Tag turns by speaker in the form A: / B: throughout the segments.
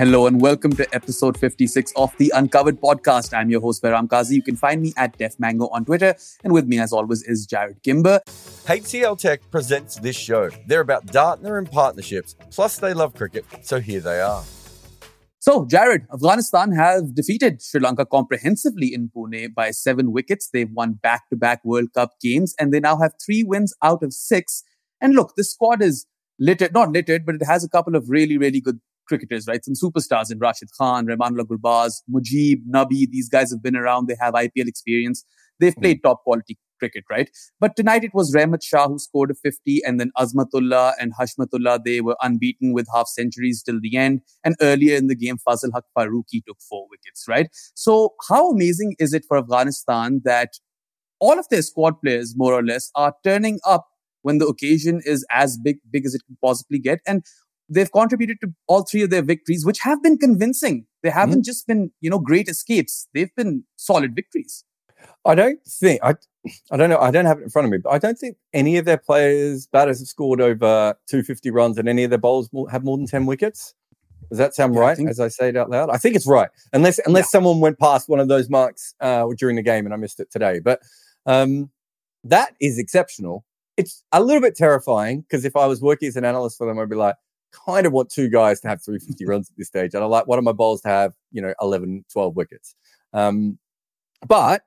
A: Hello and welcome to episode 56 of the Uncovered podcast. I'm your host, Behram Kazi. You can find me at Def Mango on Twitter. And with me, as always, is Jarrod Kimber.
B: HCL Tech presents this show. They're about Dartner and partnerships. Plus, they love cricket. So here they are.
A: So, Jarrod, Afghanistan have defeated Sri Lanka comprehensively in Pune by seven wickets. They've won back to back World Cup games and they now have three wins out of six. And look, this squad is littered, not littered, but it has a couple of really, really good cricketers, right? Some superstars in Rashid Khan, Rahmanullah Gurbaz, Mujib, Nabi. These guys have been around. They have IPL experience. They've played mm. top quality cricket, right? But tonight it was Rahmat Shah who scored a 50 and then Azmatullah and Hashmatullah, they were unbeaten with half centuries till the end. And earlier in the game, Fazalhaq Farooqi took four wickets, right? So how amazing is it for Afghanistan that all of their squad players, more or less, are turning up when the occasion is as big, big as it can possibly get. And they've contributed to all three of their victories, which have been convincing. They haven't mm just been, you know, great escapes. They've been solid victories.
B: I don't think I, I don't know. I don't have it in front of me, but I don't think any of their players, batters, have scored over 250 runs, and any of their bowlers have more than 10 wickets. Does that sound yeah, right? I think, as I say it out loud, I think it's right. Unless unless yeah. someone went past one of those marks uh, during the game and I missed it today, but um, that is exceptional. It's a little bit terrifying because if I was working as an analyst for them, I'd be like, kind of want two guys to have 350 runs at this stage. And I like one of my bowlers to have, you know, 11, 12 wickets. Um, but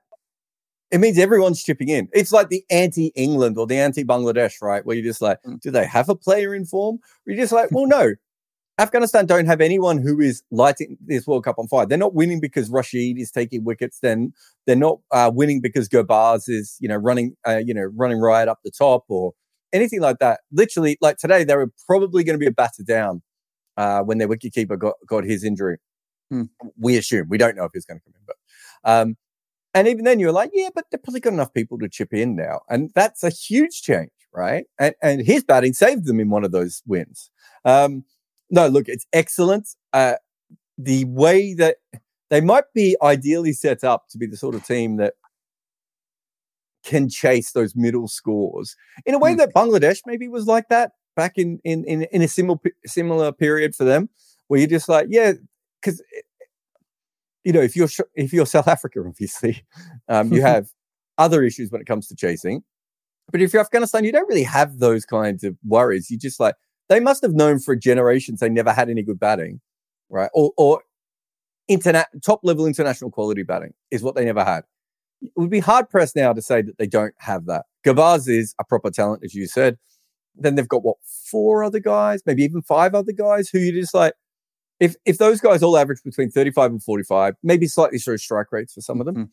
B: it means everyone's chipping in. It's like the anti England or the anti Bangladesh, right? Where you're just like, mm. do they have a player in form? Or you're just like, well, no. Afghanistan don't have anyone who is lighting this World Cup on fire. They're not winning because Rashid is taking wickets. Then they're not uh, winning because Gurbaz is, you know, running, uh, you know, running right up the top, or anything like that. Literally, like today, they were probably going to be a batter down uh, when their wicketkeeper got, got his injury. Hmm. We assume. We don't know if he's going to come in. But, um, and even then, you're like, yeah, but they've probably got enough people to chip in now. And that's a huge change, right? And, and his batting saved them in one of those wins. Um, no, look, it's excellent. Uh, the way that they might be ideally set up to be the sort of team that can chase those middle scores in a way mm. that Bangladesh maybe was like that back in in in, in a similar similar period for them, where you're just like, yeah, because eh, you know if you're if you're South Africa, obviously, um, you have other issues when it comes to chasing. But if you're Afghanistan, you don't really have those kinds of worries. You just like they must have known for generations they never had any good batting, right? Or or internet top level international quality batting is what they never had it would be hard pressed now to say that they don't have that. Gurbaz is a proper talent, as you said. Then they've got what four other guys, maybe even five other guys who you just like. If if those guys all average between thirty five and forty five, maybe slightly slow strike rates for some of them, mm-hmm.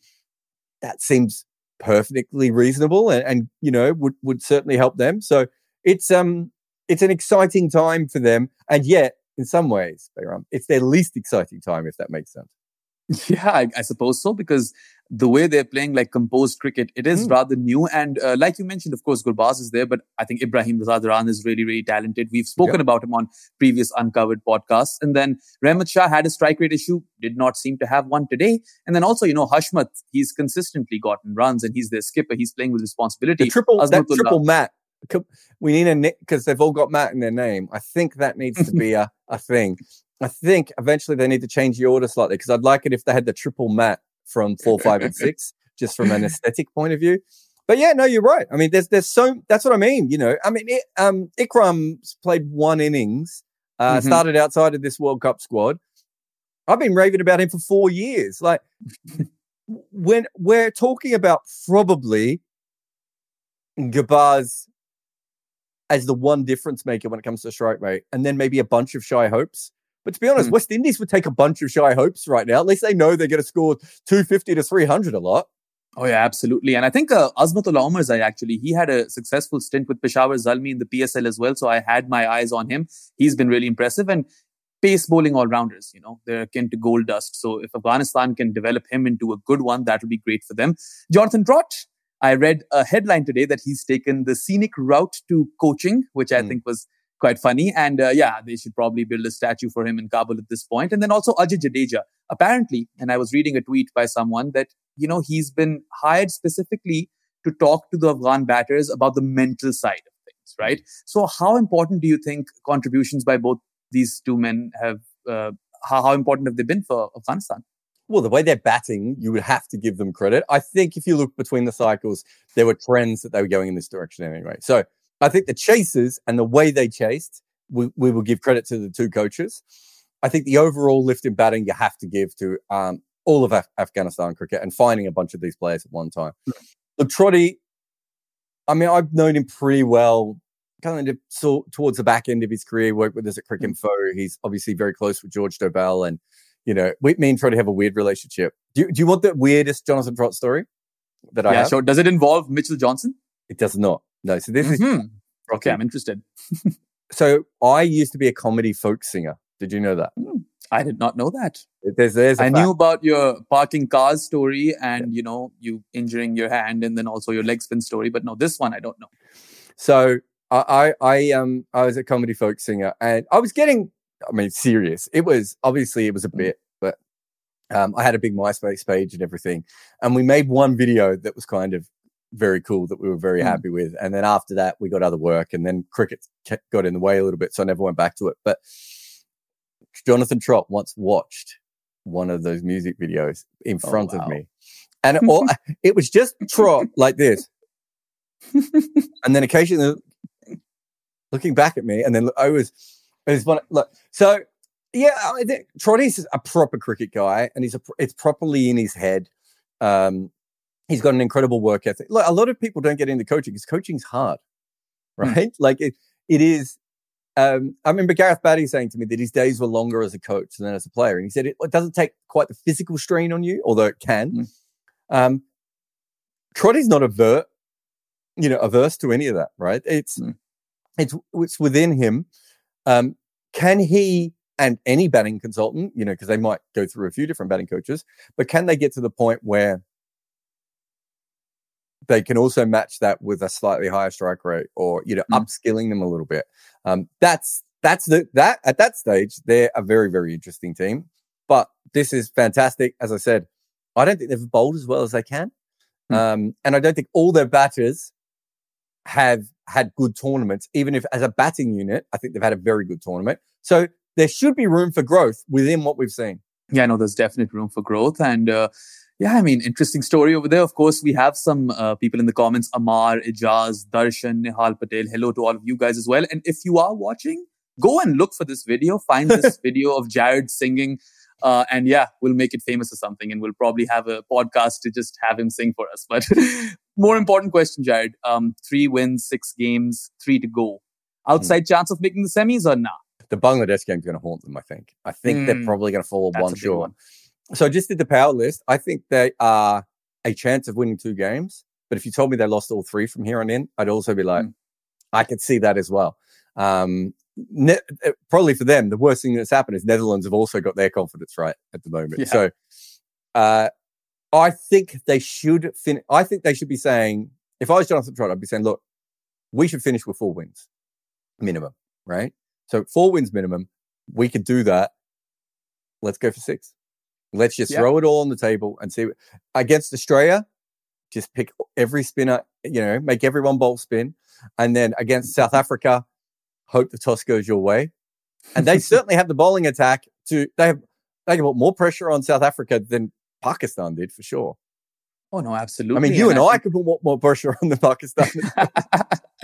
B: that seems perfectly reasonable, and, and you know would would certainly help them. So it's um it's an exciting time for them, and yet in some ways, it's their least exciting time, if that makes sense.
A: Yeah, I, I, suppose so because the way they're playing like composed cricket, it is mm. rather new. And uh, like you mentioned, of course, Gurbaz is there, but I think Ibrahim Zadran is really, really talented. We've spoken yep. about him on previous Uncovered podcasts. And then Rahmat Shah had a strike rate issue, did not seem to have one today. And then also, you know, Hashmat, he's consistently gotten runs and he's their skipper. He's playing with responsibility.
B: The triple, that triple mat. We need a Nick because they've all got Matt in their name. I think that needs to be a, a thing. I think eventually they need to change the order slightly because I'd like it if they had the triple mat from four, five, and six, just from an aesthetic point of view. but yeah, no, you're right. I mean, there's there's so that's what I mean. You know, I mean, it, um, Ikram's played one innings, uh, mm-hmm. started outside of this World Cup squad. I've been raving about him for four years. Like when we're talking about probably Gurbaz as the one difference maker when it comes to strike rate, and then maybe a bunch of Shai Hopes. But to be honest, mm. West Indies would take a bunch of Shai Hopes right now. At least they know they're going to score 250 to 300 a lot.
A: Oh yeah, absolutely. And I think uh, Azmatullah Omarzai actually he had a successful stint with Peshawar Zalmi in the PSL as well. So I had my eyes on him. He's been really impressive and pace bowling all rounders. You know they're akin to gold dust. So if Afghanistan can develop him into a good one, that will be great for them. Jonathan Trott. I read a headline today that he's taken the scenic route to coaching, which I mm. think was quite funny. And uh, yeah, they should probably build a statue for him in Kabul at this point. And then also Ajay Jadeja. Apparently, and I was reading a tweet by someone that you know, he's been hired specifically to talk to the Afghan batters about the mental side of things, right? So, how important do you think contributions by both these two men have? Uh, how, how important have they been for Afghanistan?
B: Well, the way they're batting, you would have to give them credit. I think if you look between the cycles, there were trends that they were going in this direction anyway. So I think the chasers and the way they chased, we, we will give credit to the two coaches. I think the overall lift in batting you have to give to um, all of Af- Afghanistan cricket and finding a bunch of these players at one time. Mm. Look, Trotty, I mean, I've known him pretty well, kind of so, towards the back end of his career, worked with us at Cricinfo. Mm. He's obviously very close with George Dobell. And, you know, we, me and Trotty have a weird relationship. Do you, do you want the weirdest Jonathan Trott story that I
A: yeah,
B: have?
A: sure. Does it involve Mitchell Johnson?
B: It does not. No. So this
A: mm-hmm. is. Okay, I'm interested.
B: so I used to be a comedy folk singer. Did you know that?
A: Mm. I did not know that.
B: There's, there's
A: I fact. knew about your parking cars story and yeah. you know you injuring your hand and then also your leg spin story, but no, this one I don't know.
B: So I I I um I was a comedy folk singer and I was getting I mean serious. It was obviously it was a mm. bit, but um, I had a big MySpace page and everything, and we made one video that was kind of very cool that we were very mm. happy with. And then after that, we got other work, and then cricket got in the way a little bit, so I never went back to it. But Jonathan Trott once watched one of those music videos in oh, front oh, wow. of me. And it, all, it was just Trott like this. and then occasionally looking back at me. And then I was, it was one, look, so yeah, I think Trott is a proper cricket guy and he's a, it's properly in his head. Um, he's got an incredible work ethic. Like a lot of people don't get into coaching because coaching's hard, hmm. right? Mm. Like it, it is um, I remember Gareth Batty saying to me that his days were longer as a coach than as a player. And he said it, it doesn't take quite the physical strain on you, although it can. Mm. Um, Trotty's not avert, you know, averse to any of that, right? It's mm. it's it's within him. Um, can he and any batting consultant, you know, because they might go through a few different batting coaches, but can they get to the point where they can also match that with a slightly higher strike rate or you know mm. upskilling them a little bit. Um, that's that's the that at that stage they're a very very interesting team. But this is fantastic. As i said i don't think they've bowled as well as they can. Mm. um, and i don't think all their batters have had good tournaments. Even if as a batting unit i think they've had a very good tournament. So there should be room for growth within what we've seen.
A: Yeah no there's definite room for growth. And uh, yeah, I mean, interesting story over there. Of course, we have some uh, people in the comments Amar, Ijaz, Darshan, Nihal Patel. Hello to all of you guys as well. And if you are watching, go and look for this video. Find this video of Jarrod singing. Uh, and yeah, we'll make it famous or something. And we'll probably have a podcast to just have him sing for us. But more important question, Jarrod. Um, three wins, six games, three to go. Outside mm. chance of making the semis or not? Nah?
B: The Bangladesh game's going to haunt them, I think. I think mm. they're hmm. probably going to fall one short. One. So I just did the power list. I think they are a chance of winning two games. But if you told me they lost all three from here on in, I'd also be like, mm. I could see that as well. Um, ne- uh, probably for them, the worst thing that's happened is Netherlands have also got their confidence right at the moment. Yeah. So uh, I think they should finish. I think they should be saying, if I was Jonathan Trott, I'd be saying, look, we should finish with four wins minimum, right? So four wins minimum. We could do that. Let's go for six. Let's just throw it all on the table and see. Against Australia, just pick every spinner, you know, make everyone bolt spin. And then against South Africa, hope the toss goes your way. And they certainly have the bowling attack to, they have, they can put more pressure on South Africa than Pakistan did for sure.
A: Oh no, absolutely.
B: I mean, you and, and I, I could put more, more pressure on the Pakistan.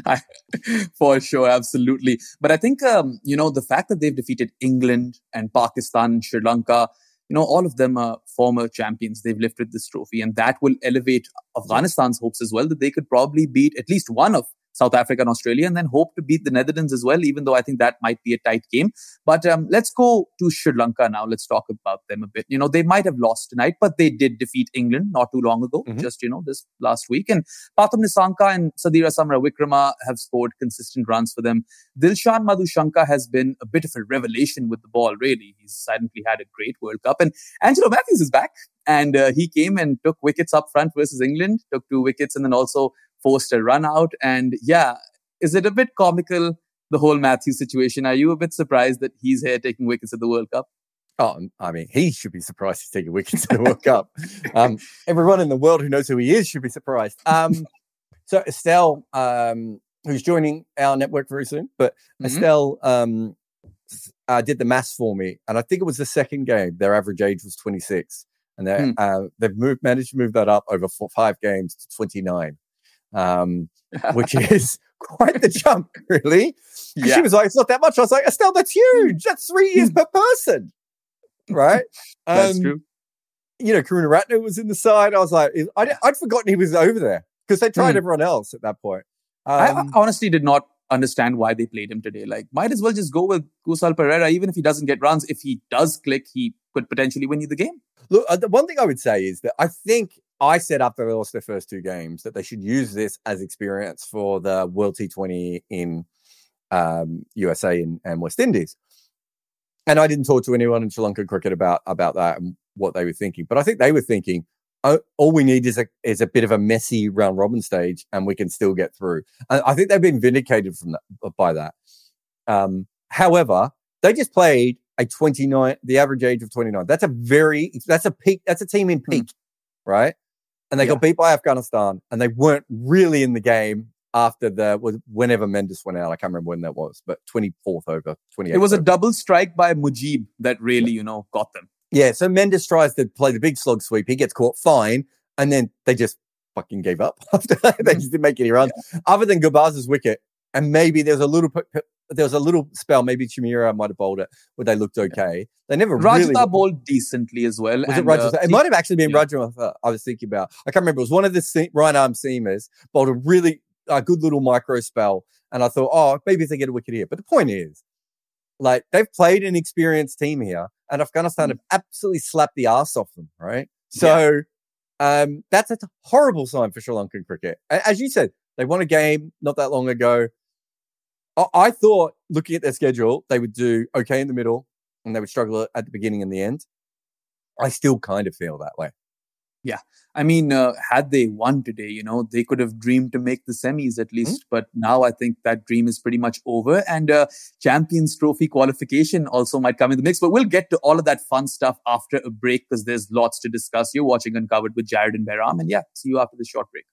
A: For sure, absolutely. But I think um, you know the fact that they've defeated England and Pakistan and Sri Lanka, you know, all of them are former champions. They've lifted this trophy, and that will elevate Afghanistan's hopes as well that they could probably beat at least one of South Africa and Australia, and then hope to beat the Netherlands as well, even though I think that might be a tight game. But um, let's go to Sri Lanka now. Let's talk about them a bit. You know, they might have lost tonight, but they did defeat England not too long ago, mm-hmm. just, you know, this last week. And Pathum Nissanka and Sadeera Samra Samarawickrama have scored consistent runs for them. Dilshan Madushanka has been a bit of a revelation with the ball, really. He's silently had a great World Cup. And Angelo Mathews is back. And uh, he came and took wickets up front versus England, took two wickets, and then also forced a run out. And yeah, is it a bit comical, the whole Mathews situation? Are you a bit surprised that he's here taking wickets at the World Cup?
B: Oh, I mean, he should be surprised he's taking wickets at the World Cup. Um, everyone in the world who knows who he is should be surprised. Um, so Estelle, um, who's joining our network very soon, but mm-hmm. Estelle um, uh, did the maths for me, and I think it was the second game. Their average age was 26, and mm. uh, they've moved, managed to move that up over four, five games to 29 um, which is quite the jump, really. Yeah. She was like, it's not that much. I was like, Estelle, that's huge. That's three years per person. Right?
A: that's um, true.
B: You know, Karunaratne was in the side. I was like, I'd, I'd forgotten he was over there because they tried mm. everyone else at that point.
A: Um, I honestly did not understand why they played him today. Like, might as well just go with Kusal Perera, even if he doesn't get runs. If he does click, he could potentially win you the game.
B: Look, uh, the one thing I would say is that I think I set up they lost their first two games that they should use this as experience for the World T20 in um, USA and, and, West Indies. And I didn't talk to anyone in Sri Lankan cricket about about that and what they were thinking, but I think they were thinking, oh, all we need is a is a bit of a messy round robin stage, and we can still get through. And I think they've been vindicated from that by that. Um, however, they just played a 29, the average age of 29. That's a very, that's a peak, that's a team in hmm. peak, right? And they yeah. got beat by Afghanistan, and they weren't really in the game after the was whenever Mendis went out. I can't remember when that was, but twenty fourth over twenty eight.
A: It was over. a double strike by Mujib that really, you know, got them.
B: Yeah, so Mendis tries to play the big slog sweep. He gets caught fine, and then they just fucking gave up after they mm. just didn't make any runs. Yeah. Other than Gurbaz's wicket, and maybe there's a little there was a little spell. Maybe Chameera might have bowled it where they looked okay. They never
A: Rajitha
B: really
A: bowled decently as well.
B: Was and, it Rajitha? Uh, it might have actually been yeah. I was thinking about. I can't remember. It was one of the se- right arm seamers bowled a really a good little micro spell, and I thought, oh, maybe they get a wicket here. But the point is, like they've played an experienced team here, and Afghanistan mm. have absolutely slapped the ass off them. Right, so. Yeah. Um, that's a horrible sign for Sri Lankan cricket. As you said, they won a game not that long ago. I thought looking at their schedule, they would do okay in the middle and they would struggle at the beginning and the end. I still kind of feel that way.
A: Yeah. I mean, uh, had they won today, you know, they could have dreamed to make the semis at hmm? least. Mm-hmm. But now I think that dream is pretty much over. And uh, Champions Trophy qualification also might come in the mix. But we'll get to all of that fun stuff after a break because there's lots to discuss. You're watching Uncovered with Jarrod and Behram. And yeah, see you after the short break.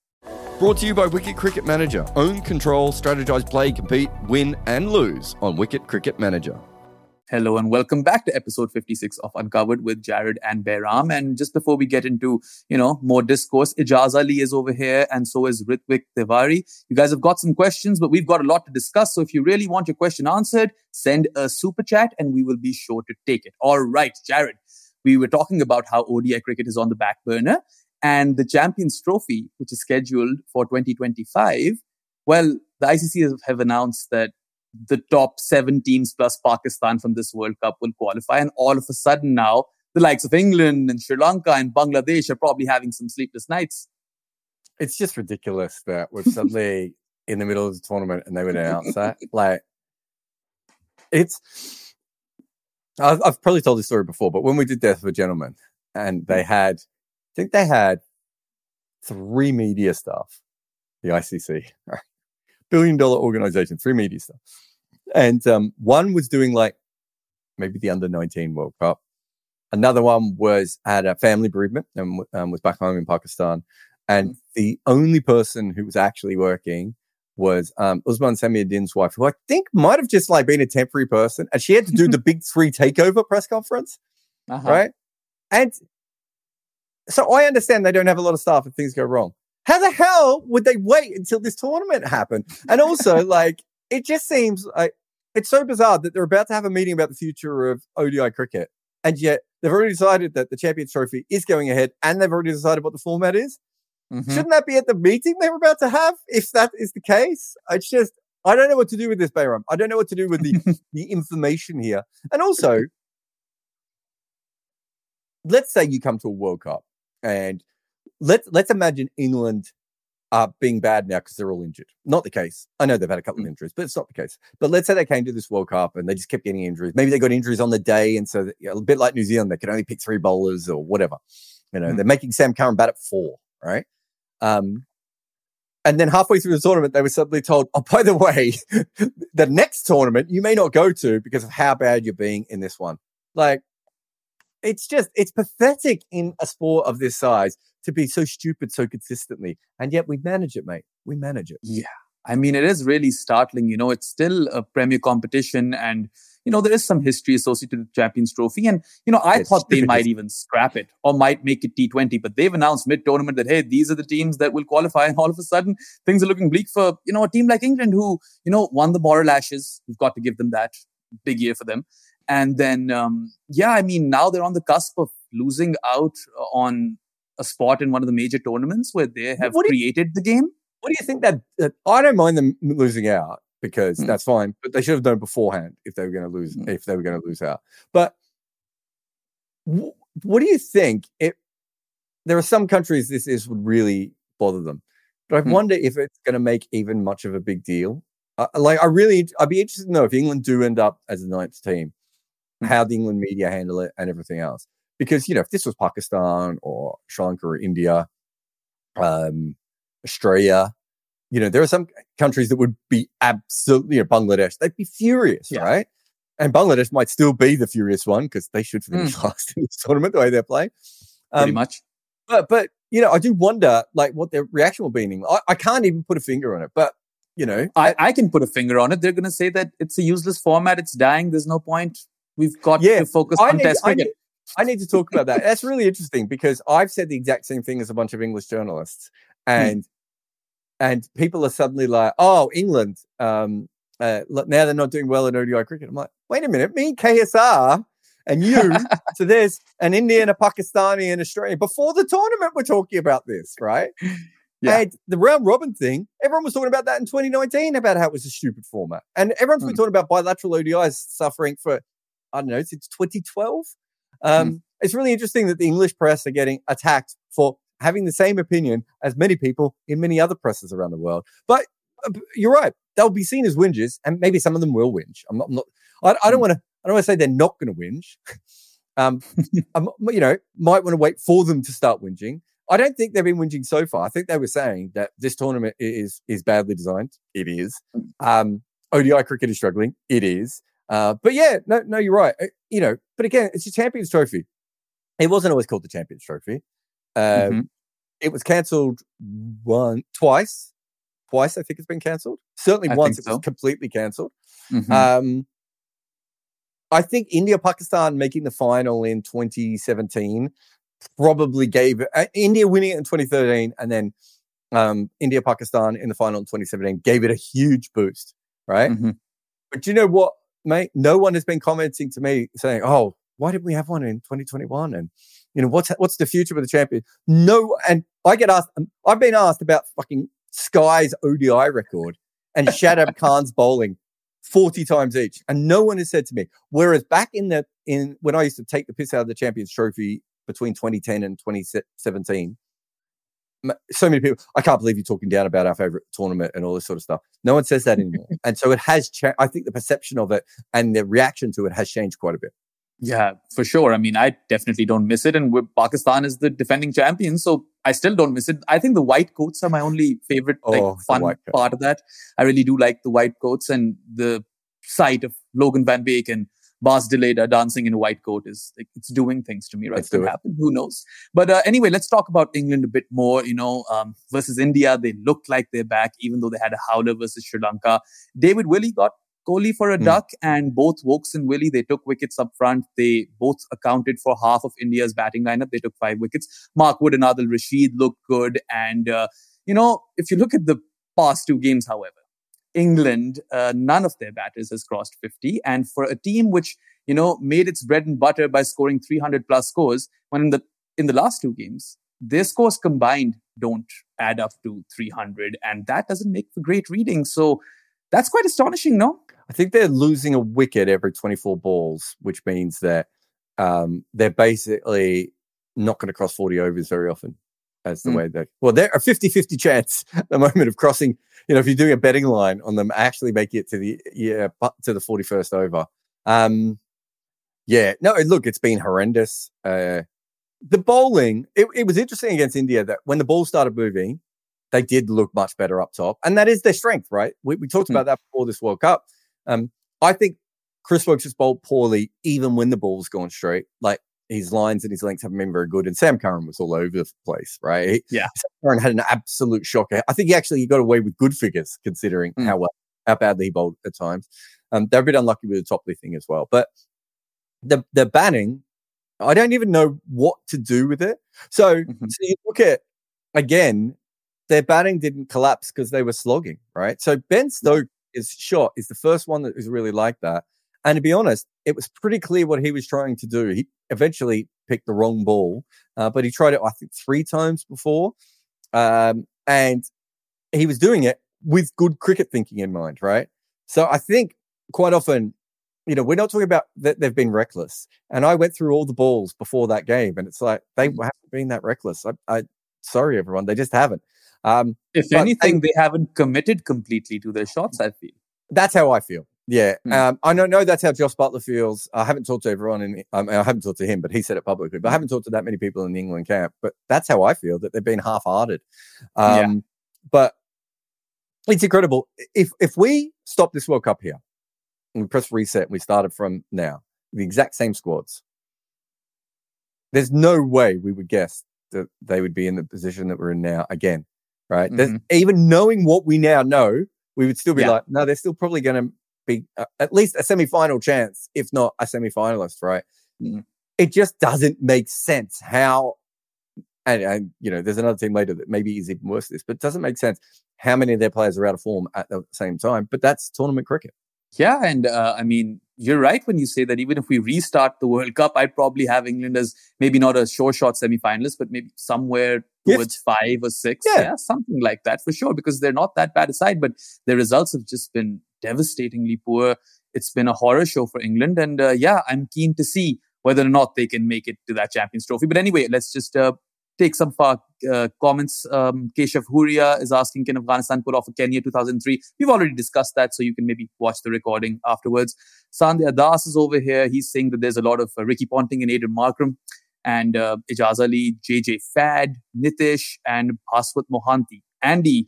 C: Brought to you by Wicket Cricket Manager. Own, control, strategize, play, compete, win, and lose on Wicket Cricket Manager.
A: Hello and welcome back to episode 56 of Uncovered with Jarrod and Behram. And just before we get into, you know, more discourse, Ijaz Ali is over here and so is Ritwik Tiwari. You guys have got some questions, but we've got a lot to discuss. So if you really want your question answered, send a super chat and we will be sure to take it. All right, Jarrod, We were talking about how ODI cricket is on the back burner and the Champions Trophy, which is scheduled for 2025, well, the ICC have announced that the top seven teams plus Pakistan from this World Cup will qualify. And all of a sudden now, the likes of England and Sri Lanka and Bangladesh are probably having some sleepless nights.
B: It's just ridiculous that we're suddenly in the middle of the tournament and they would announce that. Like, it's. I've, I've probably told this story before, but when we did Death of a Gentleman and they mm. had think they had three media staff, the ICC, billion dollar organization, three media staff. And um, one was doing like maybe the under 19 World Cup. Another one was had a family bereavement and um, was back home in Pakistan. And mm. the only person who was actually working was um, Usman Samiuddin's wife, who I think might have just like been a temporary person. And she had to do the big three takeover press conference. Uh-huh. Right. And so I understand they don't have a lot of staff if things go wrong. How the hell would they wait until this tournament happened? And also, like, it just seems like it's so bizarre that they're about to have a meeting about the future of ODI cricket, and yet they've already decided that the Champions Trophy is going ahead, and they've already decided what the format is. Mm-hmm. Shouldn't that be at the meeting they were about to have? If that is the case, it's just I don't know what to do with this, Behram. I don't know what to do with the the information here, and also. Let's say you come to a World Cup and let's let's imagine England are being bad now because they're all injured. Not the case. I know they've had a couple of mm. injuries, but it's not the case. But let's say they came to this World Cup and they just kept getting injuries. Maybe they got injuries on the day, and so you know, a bit like New Zealand, they could only pick three bowlers or whatever. You know, mm. they're making Sam Curran bat at four, right? Um, and then halfway through the tournament, they were suddenly told, "Oh, by the way, the next tournament you may not go to because of how bad you're being in this one." Like, it's just it's pathetic in a sport of this size to be so stupid so consistently. And yet we manage it, mate. We manage it.
A: Yeah. I mean, it is really startling. You know, it's still a premier competition and, you know, there is some history associated with the Champions Trophy. And, you know, I it's thought they might even scrap it or might make it T20, but they've announced mid tournament that, hey, these are the teams that will qualify. And all of a sudden, things are looking bleak for, you know, a team like England who, you know, won the moral ashes. We've got to give them that big year for them. And then, um, yeah, I mean, now they're on the cusp of losing out on a spot in one of the major tournaments where they have created you, the game.
B: What do you think that, that, I don't mind them losing out because mm. that's fine, but they should have known beforehand if they were going to lose mm. if they were going to lose out. But w- what do you think? It there are some countries this is would really bother them, but I mm. wonder if it's going to make even much of a big deal. Uh, like I really, I'd be interested to know if England do end up as the ninth team. How the England media handle it and everything else because you know if this was Pakistan or Sri Lanka or India, um, Australia, you know there are some countries that would be absolutely, you know, Bangladesh, they'd be furious, yeah. right? And Bangladesh might still be the furious one because they should finish mm. last in this tournament the way they're playing.
A: Um, Pretty much.
B: But but you know I do wonder like what their reaction will be. I, I can't even put a finger on it, but you know
A: I, I can put a finger on it. They're going to say that it's a useless format. It's dying. There's no point. We've got yeah, to focus I on need, test cricket.
B: I need to talk about that. That's really interesting because I've said the exact same thing as a bunch of English journalists, hmm. and mm. and people are suddenly like, "Oh, England, um, uh, now they're not doing well in ODI cricket." I'm like, "Wait a minute, me KSR and you, so there's an Indian, a Pakistani, and Australia before the tournament. We're talking about this, right?" Yeah. And the round robin thing, everyone was talking about that in 2019 about how it was a stupid format. And everyone's been hmm. talking about bilateral ODIs suffering for, I don't know, since 2012. Um, mm. It's really interesting that the English press are getting attacked for having the same opinion as many people in many other presses around the world. But uh, you're right; they'll be seen as whingers, and maybe some of them will whinge. I'm not. I'm not I, I don't mm. want to. I don't want to say they're not going to whinge. um, I'm, you know, might want to wait for them to start whinging. I don't think they've been whinging so far. I think they were saying that this tournament is is badly designed. It is. Mm. Um, ODI cricket is struggling. It is. Uh, but yeah, no, no, you're right. Uh, you know, but again, it's a Champions Trophy. It wasn't always called the Champions Trophy. Um, mm-hmm. It was cancelled one, twice, twice. I think it's been cancelled. Certainly I once it so. was completely cancelled. Mm-hmm. Um, I think India Pakistan making the final in 2017 probably gave uh, India winning it in 2013 and then um, India Pakistan in the final in 2017 gave it a huge boost, right? Mm-hmm. But do you know what mate, no one has been commenting to me saying, "Oh, why didn't we have one in 2021?" And you know, what's what's the future with the champion? No, and I get asked. Um, I've been asked about fucking Sky's ODI record and Shadab Khan's bowling 40 times each, and no one has said to me. Whereas back in the in when I used to take the piss out of the Champions Trophy between 2010 and 2017 so many people. I can't believe you're talking down about our favorite tournament and all this sort of stuff. No one says that anymore, and so it has. changed. I think the perception of it and the reaction to it has changed quite a bit.
A: Yeah, for sure. I mean, I definitely don't miss it, and Pakistan is the defending champion, so I still don't miss it. I think the white coats are my only favorite, like oh, fun part of that. I really do like the white coats and the sight of Logan Van Beek and Bas de Leede dancing in a white coat is like, it's doing things to me right now. happen who knows but uh, anyway let's talk about england a bit more you know um, versus india they looked like they're back even though they had a howler versus sri lanka david willey got Kohli for a mm. duck, and both Woakes and Willey, they took wickets up front. They both accounted for half of India's batting lineup. They took five wickets. Mark Wood and Adil Rashid looked good. And, uh, you know, if you look at the past two games, however, England, uh, none of their batters has crossed 50. And for a team which, you know, made its bread and butter by scoring 300 plus scores, when in the, in the last two games, their scores combined don't add up to 300. And that doesn't make for great reading. So that's quite astonishing, no?
B: I think they're losing a wicket every 24 balls, which means that um, they're basically not going to cross 40 overs very often. As the mm. way they well, they're a 50 50 chance at the moment of crossing. You know, if you're doing a betting line on them actually making it to the yeah to the 41st over. Um, yeah, no, look, it's been horrendous. Uh, the bowling, it, it was interesting against India that when the ball started moving, they did look much better up top, and that is their strength, right? We, we talked mm. about that before this World Cup. Um, I think Chris Woakes has bowled poorly even when the ball's gone straight. Like his lines and his lengths haven't been very good. And Sam Curran was all over the place, right?
A: Yeah.
B: Sam Curran had an absolute shocker. I think he actually got away with good figures considering mm. how well, how badly he bowled at times. Um, they're a bit unlucky with the top lifting as well. But the the banning, I don't even know what to do with it. So, mm-hmm. so you look at again, their batting didn't collapse because they were slogging, right? So Ben Stokes is shot is the first one that is really like that. And to be honest, it was pretty clear what he was trying to do. He eventually picked the wrong ball, uh, but he tried it, I think, three times before. Um, and he was doing it with good cricket thinking in mind, right? So I think quite often, you know, we're not talking about that they've been reckless. And I went through all the balls before that game, and it's like they mm. haven't been that reckless. I, I sorry, everyone, they just haven't.
A: Um, if anything, they haven't committed completely to their shots. I feel
B: that's how I feel. Yeah, mm. um, I don't know that's how Jos Buttler feels. I haven't talked to everyone, in, um, I haven't talked to him, but he said it publicly. But I haven't talked to that many people in the England camp. But that's how I feel that they've been half-hearted. Um, yeah. But it's incredible. If if we stop this World Cup here and we press reset, and we started from now, the exact same squads. There's no way we would guess that they would be in the position that we're in now again right? Mm-hmm. Even knowing what we now know, we would still be yeah. like, no, they're still probably going to be uh, at least a semi-final chance, if not a semi-finalist, right? Mm-hmm. It just doesn't make sense how, and, and, you know, there's another team later that maybe is even worse this, but it doesn't make sense how many of their players are out of form at the same time. But that's tournament cricket.
A: Yeah, and uh, I mean, you're right when you say that even if we restart the World Cup, I'd probably have England as maybe not a sure shot semi-finalist, but maybe somewhere towards five or six. Yeah. yeah. something like that for sure, because they're not that bad aside, but their results have just been devastatingly poor. It's been a horror show for England. And uh, yeah, I'm keen to see whether or not they can make it to that Champions Trophy. But anyway, let's just uh, take some uh, comments. Um, Keshav Huria is asking, can Afghanistan pull off a Kenya 2003? We've already discussed that, so you can maybe watch the recording afterwards. Sandhya Das is over here. He's saying that there's a lot of uh, Ricky Ponting and Aidan Markram and uh, Ijaz Ali, JJ Fad, Nitish, and Bhaswat Mohanty. Andy,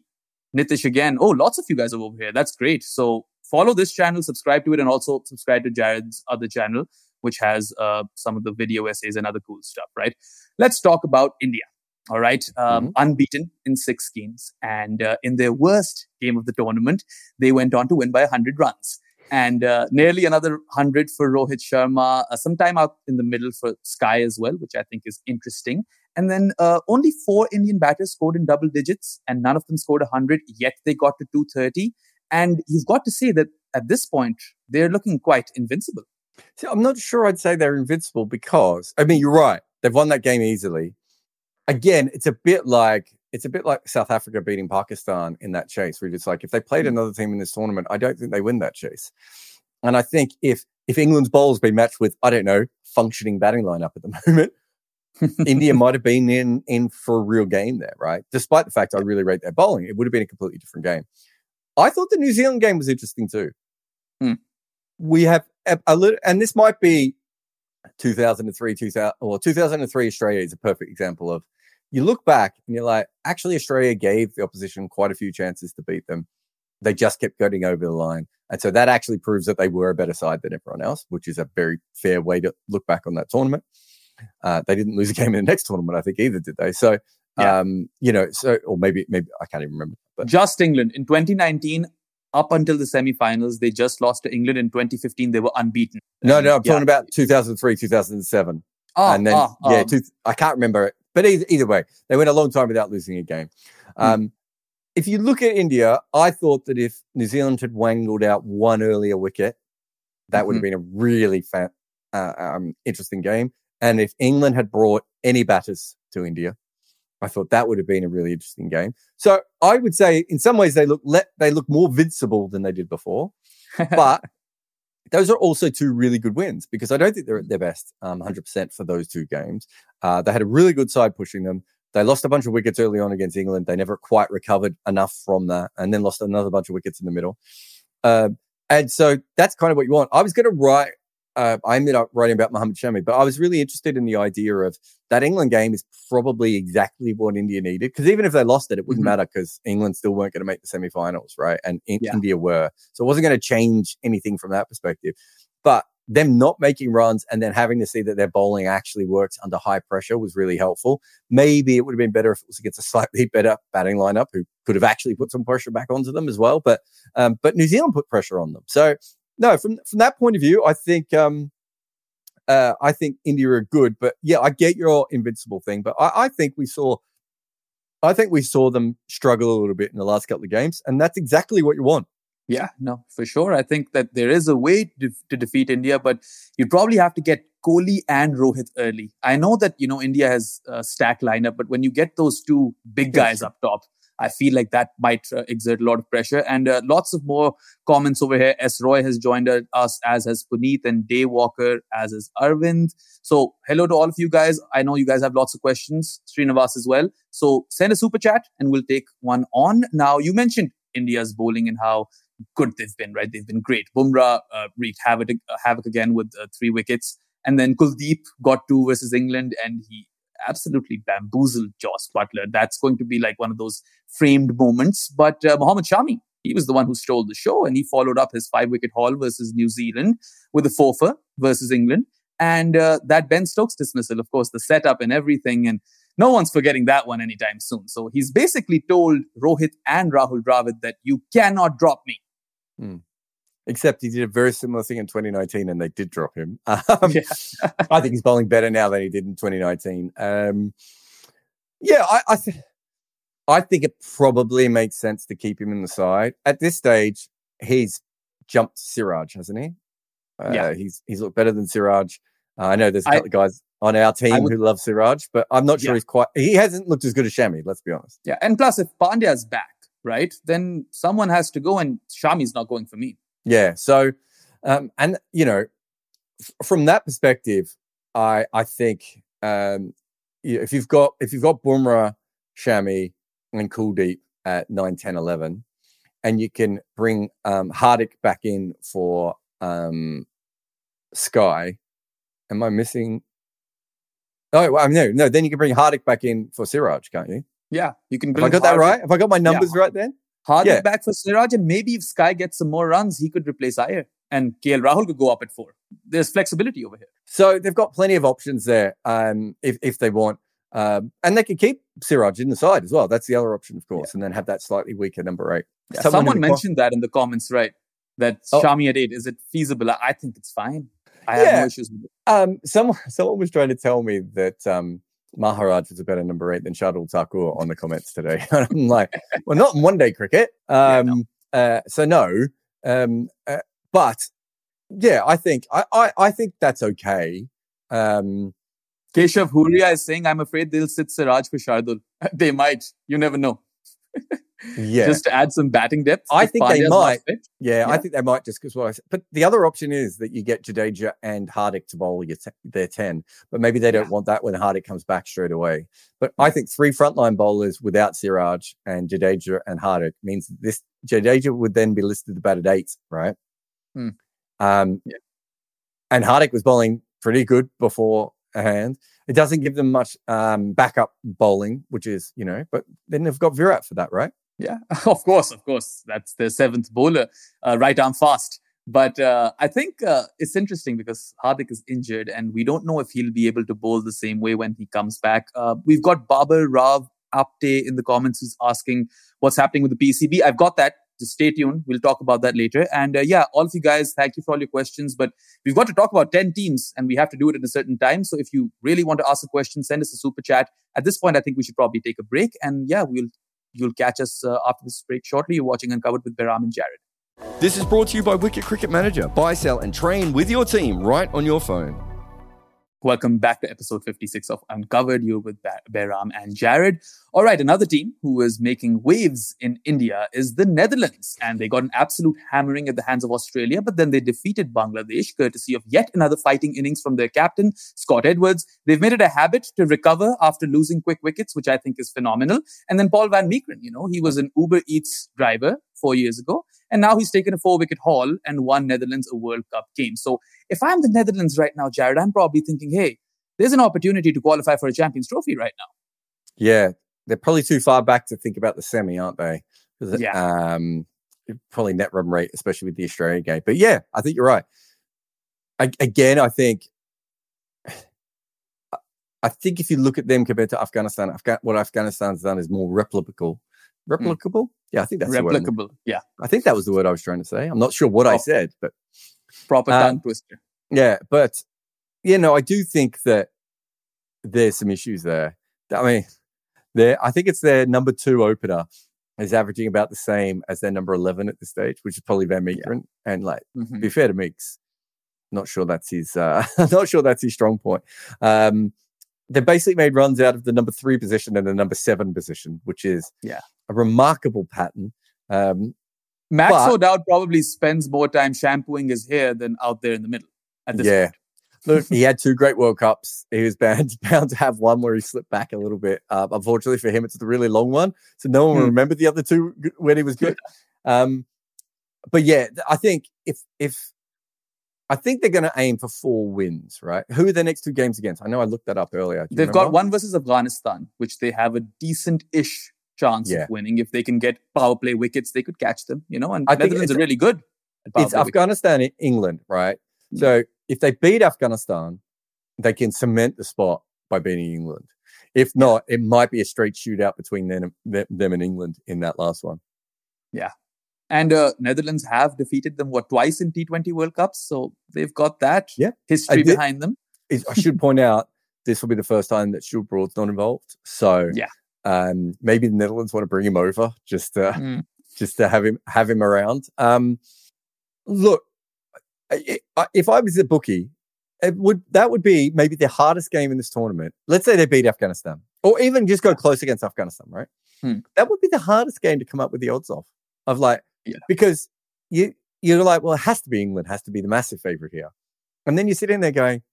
A: Nitish again. Oh, lots of you guys are over here. That's great. So follow this channel, subscribe to it, and also subscribe to Jarrod's other channel, which has uh, some of the video essays and other cool stuff, right? Let's talk about India. All right. Um, mm-hmm. Unbeaten in six games. And uh, in their worst game of the tournament, they went on to win by 100 runs and uh, nearly another 100 for Rohit Sharma, uh, sometime out in the middle for Sky as well, which I think is interesting. And then uh, only four Indian batters scored in double digits, and none of them scored 100, yet they got to 230. And you've got to say that at this point, they're looking quite invincible.
B: See, I'm not sure I'd say they're invincible because, I mean, you're right. They've won that game easily. Again, it's a bit like it's a bit like South Africa beating Pakistan in that chase, where it's like if they played mm. another team in this tournament, I don't think they win that chase. And I think if if England's bowls be matched with I don't know functioning batting lineup at the moment, India might have been in in for a real game there, right? Despite the fact I really rate their bowling, it would have been a completely different game. I thought the New Zealand game was interesting too. Hmm. We have a, a little, and this might be 2003, 2000 or 2003 Australia is a perfect example of you look back and you're like, actually, Australia gave the opposition quite a few chances to beat them. They just kept getting over the line. And so that actually proves that they were a better side than everyone else, which is a very fair way to look back on that tournament. Uh, they didn't lose a game in the next tournament, I think, either, did they? So, yeah. um, you know, so, or maybe, maybe I can't even remember.
A: But just England in 2019, up until the semifinals, they just lost to England in 2015. They were unbeaten.
B: No, no, I'm yeah. talking about 2003, 2007. Oh, and then, oh, yeah, um, two, I can't remember it. But either, either way, they went a long time without losing a game. Hmm. Um, if you look at India, I thought that if New Zealand had wangled out one earlier wicket, that mm-hmm. would have mm-hmm. been a really fa- uh, um, interesting game. And if England had brought any batters to India, I thought that would have been a really interesting game. So I would say, in some ways, they look le- they look more vincible than they did before. But those are also two really good wins because I don't think they're at their best um, 100% for those two games. Uh, they had a really good side pushing them. They lost a bunch of wickets early on against England. They never quite recovered enough from that, and then lost another bunch of wickets in the middle. Uh, and so that's kind of what you want. I was going to write. Uh, I ended up writing about Mohammad Shami, but I was really interested in the idea of that England game is probably exactly what India needed. Because even if they lost it, it wouldn't mm-hmm. matter because England still weren't going to make the semi-finals, right? And in- yeah. India were, so it wasn't going to change anything from that perspective. But them not making runs and then having to see that their bowling actually works under high pressure was really helpful. Maybe it would have been better if it was against a slightly better batting lineup who could have actually put some pressure back onto them as well. But um, but New Zealand put pressure on them. So no, from from that point of view, I think um, uh, I think India are good. But yeah, I get your invincible thing, but I, I think we saw. I think we saw them struggle a little bit in the last couple of games, and that's exactly what you want.
A: Yeah, no, for sure. I think that there is a way to, to defeat India, but you'd probably have to get Kohli and Rohit early. I know that, you know, India has a stack lineup, but when you get those two big guys up top, I feel like that might uh, exert a lot of pressure. And uh, lots of more comments over here. S. Roy has joined us, as has Puneet, and Dave Walker, as is Arvind. So, hello to all of you guys. I know you guys have lots of questions, Srinivas as well. So, send a super chat and we'll take one on. Now, you mentioned India's bowling and how good they've been, right? They've been great. Bumrah uh, wreaked havoc, havoc again with uh, three wickets. And then Kuldeep got two versus England and he absolutely bamboozled Jos Buttler. That's going to be like one of those framed moments. But uh, Mohammad Shami, he was the one who stole the show and he followed up his five wicket haul versus New Zealand with a four versus England. And uh, that Ben Stokes dismissal, of course, the setup and everything. And no one's forgetting that one anytime soon. So he's basically told Rohit and Rahul Dravid that you cannot drop me.
B: Hmm. Except he did a very similar thing in 2019 and they did drop him. Um, yeah. I think he's bowling better now than he did in 2019. Um, yeah, I, I, th- I think it probably makes sense to keep him in the side. At this stage, he's jumped Siraj, hasn't he? Uh, yeah. He's, he's looked better than Siraj. Uh, I know there's a couple I, of guys on our team would, who love Siraj, but I'm not sure yeah. he's quite, he hasn't looked as good as Shami, let's be honest.
A: Yeah. And plus, if Pandya's back, right? Then someone has to go, and Shami's not going for me.
B: Yeah. So, um, and you know, f- from that perspective, I I think um, if you've got if you've got Bumrah, Shami, and Kuldeep at 9, 10, 11, and you can bring um, Hardik back in for um, Sky. Am I missing? Oh, well, no, no. Then you can bring Hardik back in for Siraj, can't you?
A: Yeah, you can.
B: Have I got that right? Have I got my numbers yeah. right then?
A: Hardik yeah. back for Siraj, and maybe if Sky gets some more runs, he could replace Iyer, and KL Rahul could go up at four. There's flexibility over here.
B: So they've got plenty of options there, um, if if they want, um, and they could keep Siraj in the side as well. That's the other option, of course, yeah. and then have that slightly weaker number eight.
A: Yeah, someone, someone mentioned that in the comments, right? That oh. Shami at eight is it feasible? I think it's fine. I have no issues with it.
B: Um, someone someone was trying to tell me that um, Maharaj was a better number eight than Shardul Thakur on the comments today. I'm like, well, not in one day cricket. Um, yeah, no. uh, so no. Um, uh, but yeah, I think I, I, I think that's okay. Um,
A: Keshav Huria is saying, I'm afraid they'll sit Siraj for Shardul. they might. You never know. Yeah. Just to add some batting depth.
B: I think they might. Yeah, yeah, I think they might just because what I said. But the other option is that you get Jadeja and Hardik to bowl your t- their 10. But maybe they don't yeah. want that when Hardik comes back straight away. But I think three frontline bowlers without Siraj and Jadeja and Hardik means this Jadeja would then be listed about at eight, right? Hmm. Um, yeah. And Hardik was bowling pretty good before hand. It doesn't give them much um, backup bowling, which is, you know, but then they've got Virat for that, right?
A: Yeah, of course, of course. That's the seventh bowler, uh, right arm fast. But uh, I think uh, it's interesting because Hardik is injured and we don't know if he'll be able to bowl the same way when he comes back. Uh, we've got Baburao Apte in the comments who's asking what's happening with the PCB. I've got that just stay tuned. We'll talk about that later. And uh, yeah, all of you guys, thank you for all your questions. But we've got to talk about 10 teams and we have to do it at a certain time. So if you really want to ask a question, send us a super chat. At this point, I think we should probably take a break. And yeah, we'll you'll catch us uh, after this break shortly. You're watching Uncovered with Behram and Jarrod.
C: This is brought to you by Wicket Cricket Manager. Buy, sell, and train with your team right on your phone.
A: Welcome back to episode 56 of Uncovered. You're with Behram and Jarrod. All right, another team who is making waves in India is the Netherlands. And they got an absolute hammering at the hands of Australia, but then they defeated Bangladesh courtesy of yet another fighting innings from their captain, Scott Edwards. They've made it a habit to recover after losing quick wickets, which I think is phenomenal. And then Paul Van Meekeren, you know, he was an Uber Eats driver four years ago. And now he's taken a four wicket haul and won Netherlands a World Cup game. So if I'm the Netherlands right now, Jarrod, I'm probably thinking, hey, there's an opportunity to qualify for a Champions Trophy right now.
B: Yeah, they're probably too far back to think about the semi, aren't they?
A: Yeah.
B: Um, probably net run rate, especially with the Australian game. But yeah, I think you're right. I, again, I think I think if you look at them compared to Afghanistan, Afga- what Afghanistan's done is more replicable. Hmm. Replicable? Mm. Yeah, I think that's
A: replicable. Yeah,
B: I think that was the word I was trying to say. I'm not sure what. I said, but
A: proper tongue um, twister.
B: Yeah, but you know, I do think that there's some issues there. I mean, there. I think it's their number two opener is averaging about the same as their number 11 at this stage, which is probably Van Meekeren. Yeah. And like, mm-hmm. be fair to Meeks, not sure that's his, uh, not sure that's his strong point. Um, they basically made runs out of the number three position and the number seven position, which is
A: yeah
B: a remarkable pattern. Um,
A: Max but, O'Dowd probably spends more time shampooing his hair than out there in the middle at this yeah. point.
B: Look, he had two great World Cups. He was bound, bound to have one where he slipped back a little bit. Uh, unfortunately for him, it's the really long one. So no one will hmm. remember the other two when he was good. Um, but yeah, I think if if I think they're going to aim for four wins, right? Who are their next two games against? I know I looked that up earlier.
A: They've remember? got one versus Afghanistan, which they have a decent-ish chance yeah. of winning. If they can get power play wickets, they could catch them, you know, and I Netherlands are really good.
B: It's Afghanistan, wickets. England, right? Mm-hmm. So if they beat Afghanistan, they can cement the spot by beating England. If not, it might be a straight shootout between them, them and England in that last one.
A: Yeah. And uh, Netherlands have defeated them, what, twice in T20 World Cups? So they've got that
B: yeah.
A: history did, behind them.
B: I should point out, this will be the first time that Stuart Broad's not involved. So
A: yeah.
B: Um, maybe the Netherlands want to bring him over just to mm. just to have him have him around. Um, look, if I was a bookie, it would that would be maybe the hardest game in this tournament. Let's say they beat Afghanistan, or even just go close against Afghanistan, right?
A: Hmm.
B: That would be the hardest game to come up with the odds of. Of like, yeah. because you you're like, well, it has to be England, has to be the massive favorite here, and then you sit in there going,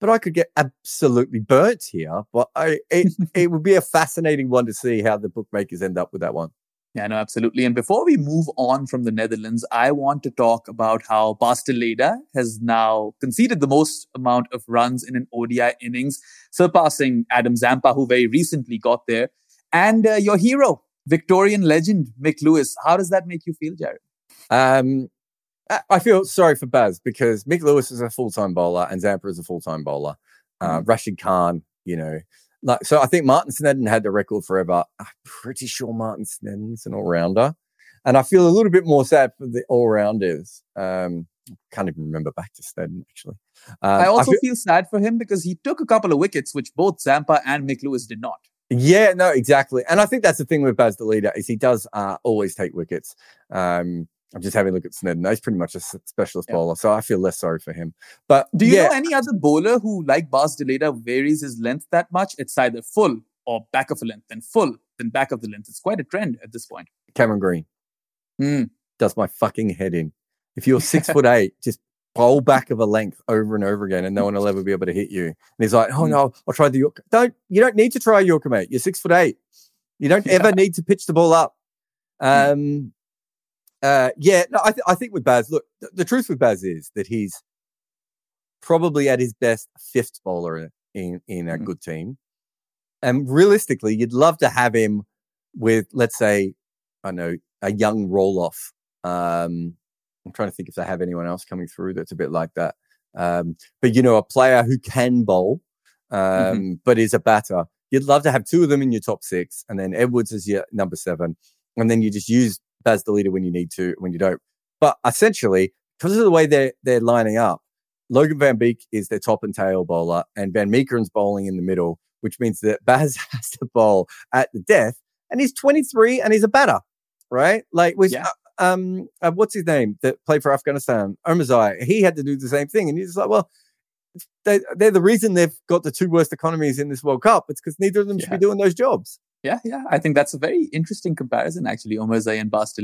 B: but I could get absolutely burnt here. But I, it, it would be a fascinating one to see how the bookmakers end up with that one.
A: Yeah, no, absolutely. And before we move on from the Netherlands, I want to talk about how Bas de has now conceded the most amount of runs in an ODI innings, surpassing Adam Zampa, who very recently got there. And uh, your hero, Victorian legend, Mick Lewis. How does that make you feel, Jarrod?
B: Um, I feel sorry for Bas because Mick Lewis is a full time bowler and Zampa is a full time bowler. Uh, mm. Rashid Khan, you know, like so. I think Martin Snedden had the record forever. I'm pretty sure Martin Snedden's an all rounder, and I feel a little bit more sad for the all rounders. Um, can't even remember back to Snedden actually.
A: Um, I also I feel, feel sad for him because he took a couple of wickets, which both Zampa and Mick Lewis did not.
B: Yeah, no, exactly. And I think that's the thing with Bas de Leede is he does uh, always take wickets. Um, I'm just having a look at Snedden. He's pretty much a specialist yeah. bowler, so I feel less sorry for him. But
A: do you
B: yeah.
A: know any other bowler who, like Bas de Leede, varies his length that much? It's either full or back of a length, then full, then back of the length. It's quite a trend at this point.
B: Cameron Green
A: mm.
B: does my fucking head in. If you're six foot eight, just bowl back of a length over and over again, and no one will ever be able to hit you. And he's like, "Oh hmm. no, I'll try the Yorker." Don't you don't need to try Yorker, mate. You're six foot eight. You don't yeah. ever need to pitch the ball up. Hmm. Um, uh, yeah, no, I, th- I think with Bas, look, th- the truth with Bas is that he's probably at his best fifth bowler in, in a mm-hmm. good team. And realistically, you'd love to have him with, let's say, I know, a young roll off. Um, I'm trying to think if they have anyone else coming through that's a bit like that. Um, but, you know, a player who can bowl, um, mm-hmm. but is a batter. You'd love to have two of them in your top six, and then Edwards is your number seven. And then you just use Bas de Leede when you need to, when you don't. But essentially, because of the way they're they're lining up, Logan Van Beek is their top and tail bowler, and Van Meekeren's bowling in the middle, which means that Bas has to bowl at the death. And he's 23 and he's a batter, right? Like, with, yeah. Um, uh, what's his name that played for Afghanistan? Omarzai. He had to do the same thing. And he's like, well, they, are the reason they've got the two worst economies in this World Cup. It's because neither of them yeah. should be doing those jobs.
A: Yeah, yeah. I think that's a very interesting comparison, actually, Omarzai and Bas.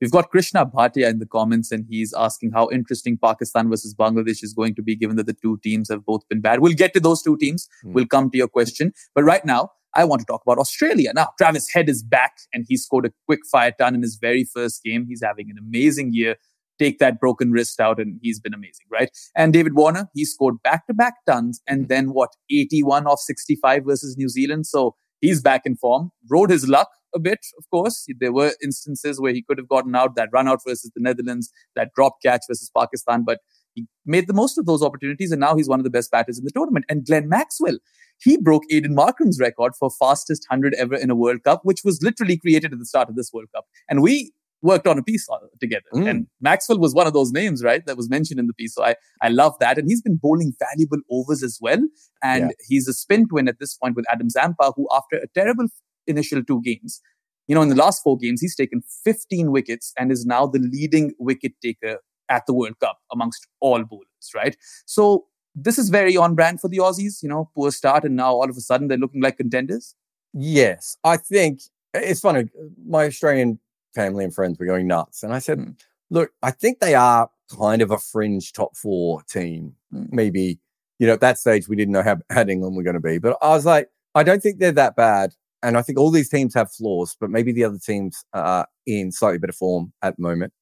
A: We've got Krishna Bhatia in the comments, and he's asking how interesting Pakistan versus Bangladesh is going to be, given that the two teams have both been bad. We'll get to those two teams. Mm. We'll come to your question. But right now, I want to talk about Australia. Now, Travis Head is back, and he scored a quick fire ton in his very first game. He's having an amazing year take that broken wrist out and he's been amazing, right? And David Warner, he scored back to back tons and then what, 81 off 65 versus New Zealand. So he's back in form. Rode his luck a bit, of course. There were instances where he could have gotten out that run out versus the Netherlands, that drop catch versus Pakistan, but he made the most of those opportunities and now he's one of the best batters in the tournament. And Glenn Maxwell, he broke Aiden Markram's record for fastest 100 ever in a World Cup, which was literally created at the start of this World Cup. And we worked on a piece together. Mm. And Maxwell was one of those names, right, that was mentioned in the piece. So I, I love that. And he's been bowling valuable overs as well. And yeah. he's a spin twin at this point with Adam Zampa, who after a terrible initial two games, you know, in the last four games, he's taken 15 wickets and is now the leading wicket taker at the World Cup amongst all bowlers, right? So this is very on brand for the Aussies, you know, poor start. And now all of a sudden they're looking like contenders.
B: Yes. I think it's funny. My Australian family and friends were going nuts. And I said, mm. look, I think they are kind of a fringe top four team. Mm. Maybe, you know, at that stage, we didn't know how bad England were going to be. But I was like, I don't think they're that bad. And I think all these teams have flaws, but maybe the other teams are in slightly better form at the moment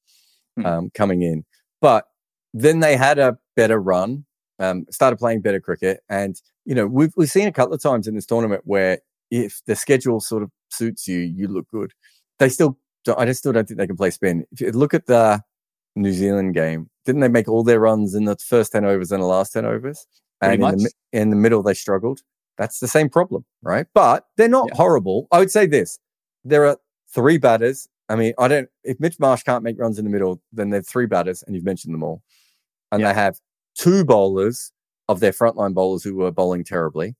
B: mm. um, coming in. But then they had a better run, um, started playing better cricket. And, you know, we've, we've seen a couple of times in this tournament where if the schedule sort of suits you, you look good. They still I just still don't think they can play spin. If you look at the New Zealand game, didn't they make all their runs in the first 10 overs and the last 10 overs? and in the, in the, middle, they struggled. That's the same problem, right? But they're not yeah. horrible. I would say this there are three batters. I mean, I don't, if Mitch Marsh can't make runs in the middle, then they're three batters, and you've mentioned them all. And yeah. they have two bowlers of their frontline bowlers who were bowling terribly.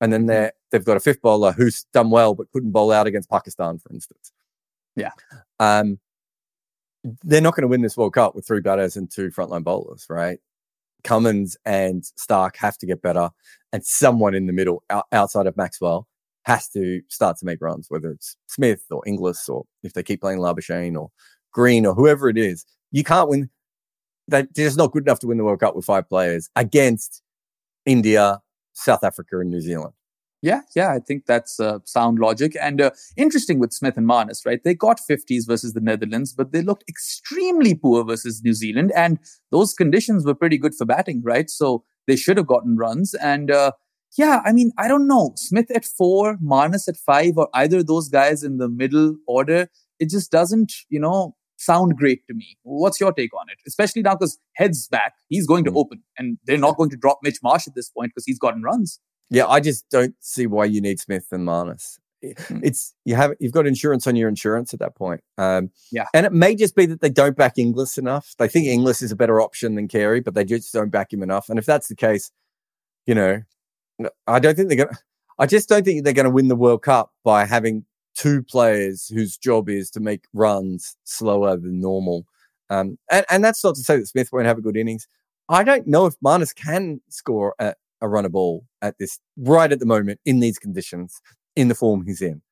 B: And then mm-hmm. they they've got a fifth bowler who's done well but couldn't bowl out against Pakistan, for instance.
A: Yeah.
B: Um, they're not going to win this World Cup with three batters and two frontline bowlers, right? Cummins and Stark have to get better, and someone in the middle outside of Maxwell has to start to make runs, whether it's Smith or Inglis or if they keep playing Labuschagne or Green or whoever it is. You can't win. They're just not good enough to win the World Cup with five players against India, South Africa, and New Zealand.
A: Yeah, yeah, I think that's uh, sound logic and uh, interesting with Smith and Marnus, right? They got 50s versus the Netherlands, but they looked extremely poor versus New Zealand, and those conditions were pretty good for batting, right? So they should have gotten runs. And uh, yeah, I mean, I don't know, Smith at four, Marnus at five, or either those guys in the middle order. It just doesn't, you know, sound great to me. What's your take on it? Especially now because Head's back, he's going to mm. open, and they're not going to drop Mitch Marsh at this point because he's gotten runs.
B: Yeah, I just don't see why you need Smith and Marnus. Hmm. It's you have you've got insurance on your insurance at that point. Um,
A: yeah,
B: and it may just be that they don't back Inglis enough. They think Inglis is a better option than Carey, but they just don't back him enough. And if that's the case, you know, I don't think they're gonna. I just don't think they're going to win the World Cup by having two players whose job is to make runs slower than normal. Um, and, and that's not to say that Smith won't have a good innings. I don't know if Marnus can score a run a ball at this right at the moment in these conditions in the form he's in.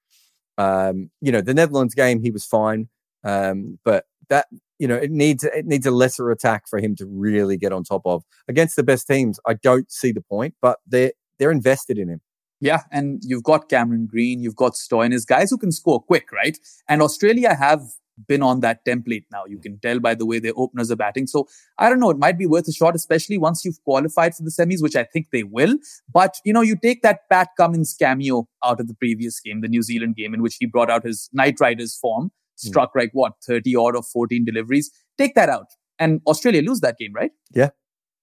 B: Um, you know, the Netherlands game he was fine, um, but that you know it needs it needs a lesser attack for him to really get on top of against the best teams. I don't see the point, but they're they're invested in him.
A: Yeah, and you've got Cameron Green, you've got Stoinis, guys who can score quick, right? And Australia have been on that template now. You can tell by the way their openers are batting. So I don't know, it might be worth a shot, especially once you've qualified for the semis, which I think they will. But, you know, you take that Pat Cummins cameo out of the previous game, the New Zealand game, in which he brought out his Knight Riders form, hmm. struck mm. like what, 30 odd or 14 deliveries. Take that out. And Australia lose that game, right?
B: Yeah,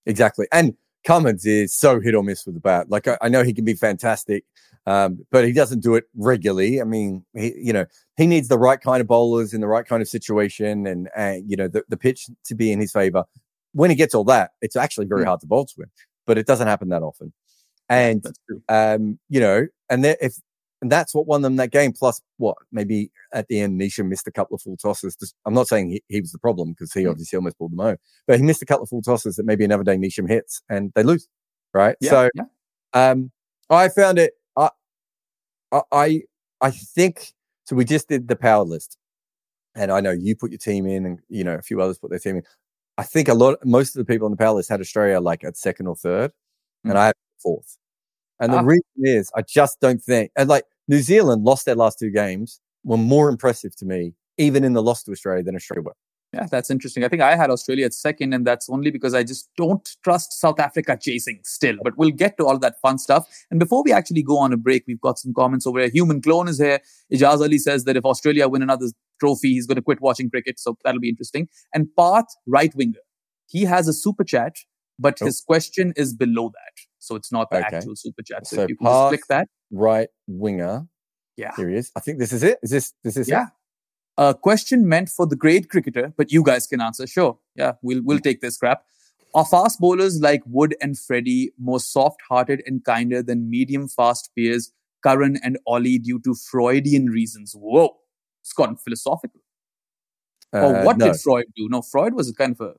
B: exactly. And Cummins is so hit or miss with the bat. Like I, I know he can be fantastic Um, but he doesn't do it regularly. I mean, he, you know, he needs the right kind of bowlers in the right kind of situation and, and you know, the, the pitch to be in his favor. When he gets all that, it's actually very mm. hard to bowl to him, but it doesn't happen that often. And, um, you know, and if, and that's what won them that game. Plus, what maybe at the end, Neesham missed a couple of full tosses. Just, I'm not saying he, he was the problem because he mm. obviously almost pulled them over, but he missed a couple of full tosses that maybe another day Neesham hits and they lose. Right. Yeah, so, yeah. um, I found it I I think so. We just did the power list, and I know you put your team in, and you know a few others put their team in. I think a lot, most of the people on the power list had Australia like at second or 3rd mm-hmm. and I had fourth. And ah. the reason is, I just don't think, and like New Zealand lost their last two games, were more impressive to me, even in the loss to Australia, than Australia were.
A: Yeah, that's interesting. I think I had Australia at second, and that's only because I just don't trust South Africa chasing still. But we'll get to all that fun stuff. And before we actually go on a break, we've got some comments over here. Human Clone is here. Ijaz Ali says that if Australia win another trophy, he's going to quit watching cricket. So that'll be interesting. And Path, right winger, he has a super chat, but oh. his question is below that. So it's not the okay. actual super chat. So, so if you can click that.
B: Right winger.
A: Yeah.
B: Here he is. I think this is it. Is this, this is
A: yeah.
B: It?
A: A question meant for the great cricketer, but you guys can answer. Sure. Yeah, we'll, we'll take this crap. Are fast bowlers like Wood and Freddie more soft hearted and kinder than medium fast peers Curran and Ollie due to Freudian reasons? Whoa, it's gotten philosophical. Uh, or what no. did Freud do? No, Freud was kind of a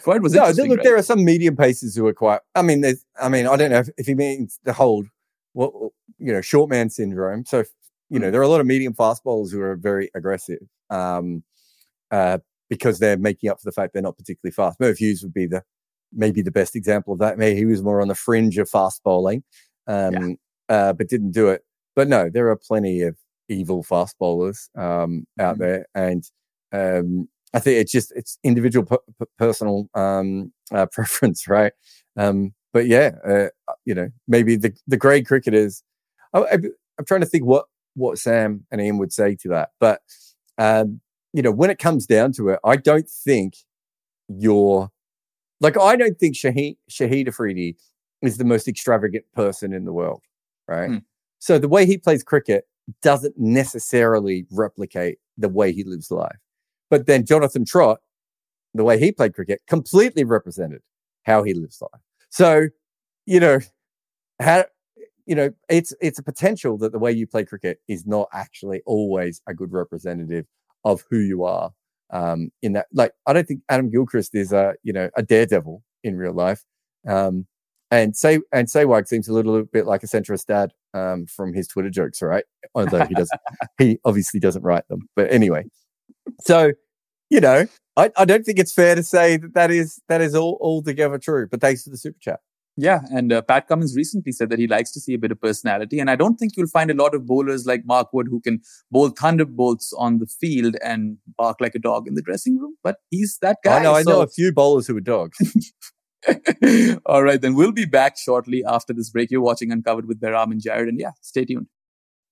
A: Freud was no.
B: Look,
A: right?
B: there are some medium paces who are quite. I mean, there's. I mean, I don't know if, if he means the hold. well, you know, short man syndrome. So you know, mm. there are a lot of medium fast bowlers who are very aggressive um, uh, because they're making up for the fact they're not particularly fast. Merv Hughes would be the maybe the best example of that. Maybe he was more on the fringe of fast bowling, um, yeah. uh, but didn't do it. But no, there are plenty of evil fast bowlers um, out mm there, and um, I think it's just it's individual p- personal um, uh, preference, right? Um, but yeah, uh, you know, maybe the the great cricketers. I, I, I'm trying to think what what Sam and Ian would say to that. But um, you know, when it comes down to it, I don't think you're like I don't think Shahid Shahid Afridi is the most extravagant person in the world, right? Hmm. So the way he plays cricket doesn't necessarily replicate the way he lives life. But then Jonathan Trott, the way he played cricket, completely represented how he lives life. So, you know, how you know, it's it's a potential that the way you play cricket is not actually always a good representative of who you are. Um, in that, like, I don't think Adam Gilchrist is a you know a daredevil in real life. Um, and say and say Sehwag seems a little bit like a centrist dad um, from his Twitter jokes, right? Although he doesn't, he obviously doesn't write them. But anyway, so you know, I, I don't think it's fair to say that that is that is all altogether true. But thanks for the super chat.
A: Yeah, and uh, Pat Cummins recently said that he likes to see a bit of personality, and I don't think you'll find a lot of bowlers like Mark Wood who can bowl thunderbolts on the field and bark like a dog in the dressing room. But he's that guy.
B: I know. So... I know a few bowlers who are dogs.
A: All right, then we'll be back shortly after this break. You're watching Uncovered with Behram and Jarrod, and yeah, stay tuned.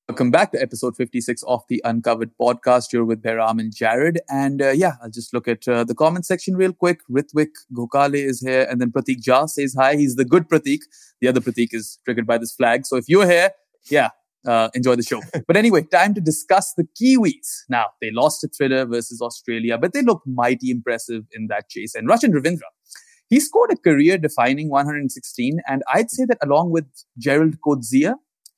A: Welcome back to episode 56 of the Uncovered podcast. You're with Behram and Jarrod. And uh, yeah, I'll just look at uh, the comment section real quick. Ritvik Gokale is here. And then Pratik Jha says hi. He's the good Pratik. The other Pratik is triggered by this flag. So if you're here, yeah, uh, enjoy the show. but anyway, time to discuss the Kiwis. Now, they lost a thriller versus Australia, but they look mighty impressive in that chase. And Rachin Ravindra, he scored a career defining 116. And I'd say that along with Gerald Coetzee,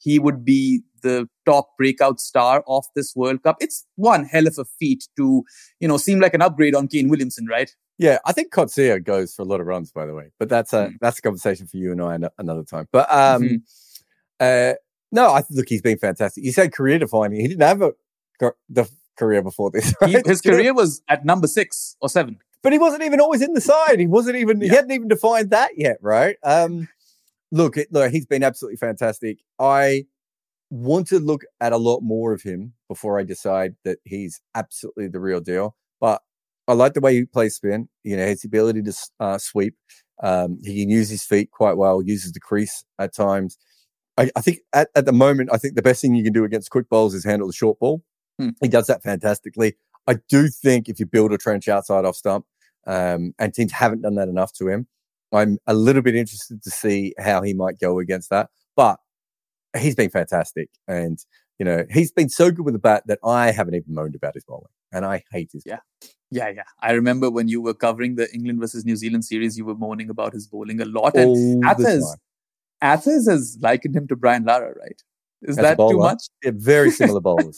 A: he would be the top breakout star of this World Cup. It's one hell of a feat to, you know, seem like an upgrade on Kane Williamson, right?
B: Yeah, I think Coetzee goes for a lot of runs, by the way. But that's a mm. that's a conversation for you and I another time. But um, mm-hmm. uh, no, I look, he's been fantastic. You said career defining. He didn't have a the career before this. Right?
A: He, his career was at number six or seven.
B: But he wasn't even always in the side. He wasn't even. Yeah. He hadn't even defined that yet, right? Um, look, it, look, he's been absolutely fantastic. I want to look at a lot more of him before I decide that he's absolutely the real deal. But I like the way he plays spin. You know, his ability to uh, sweep. Um, he can use his feet quite well. Uses the crease at times. I, I, think at, at the moment, I think the best thing you can do against quick bowls is handle the short ball. Hmm. He does that fantastically. I do think if you build a trench outside off stump, um, and teams haven't done that enough to him, I'm a little bit interested to see how he might go against that. But he's been fantastic. And, you know, he's been so good with the bat that I haven't even moaned about his bowling. And I hate his.
A: Yeah. Yeah, yeah. I remember when you were covering the England versus New Zealand series, you were moaning about his bowling a lot. And Athers, Athers has likened him to Brian Lara, right? Is As that too much?
B: Yeah, very similar bowlers.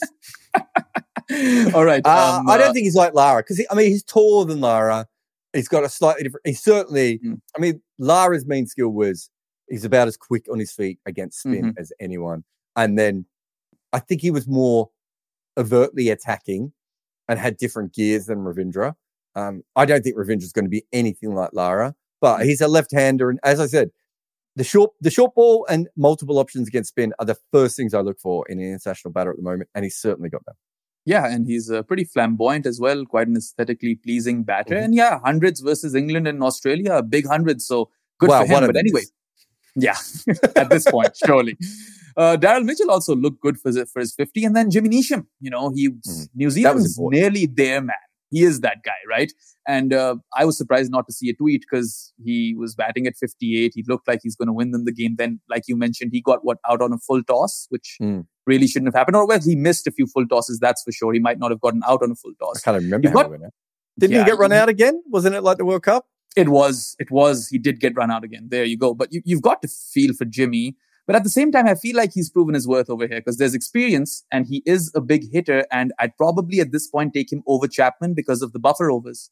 A: All right.
B: Uh, um, I don't uh, think he's like Lara because I mean he's taller than Lara. He's got a slightly different. He certainly. Mm. I mean, Lara's main skill was he's about as quick on his feet against spin mm-hmm. as anyone, and then I think he was more overtly attacking and had different gears than Ravindra. Um, I don't think Ravindra's going to be anything like Lara, but mm. he's a left-hander, and as I said, the short the short ball and multiple options against spin are the first things I look for in an international batter at the moment, and he's certainly got them.
A: Yeah, and he's uh, pretty flamboyant as well, quite an aesthetically pleasing batter. Mm-hmm. And yeah, hundreds versus England and Australia, big hundreds. So good well, for him. But anyway, yeah, at this point, surely. Uh, Daryl Mitchell also looked good for, for his 50. And then Jimmy Neesham, you know, he mm-hmm. New Zealand's nearly there, man. He is that guy, right? And uh, I was surprised not to see a tweet because he was batting at 58. He looked like he's going to win them the game. Then, like you mentioned, he got what out on a full toss, which mm. really shouldn't have happened. Or well, he missed a few full tosses, that's for sure. He might not have gotten out on a full toss.
B: I can't remember got, Didn't yeah, he get run out again? Wasn't it like the World Cup?
A: It was. It was. He did get run out again. There you go. But you, you've got to feel for Jimmy but at the same time, I feel like he's proven his worth over here because there's experience and he is a big hitter. And I'd probably at this point take him over Chapman because of the buffer overs.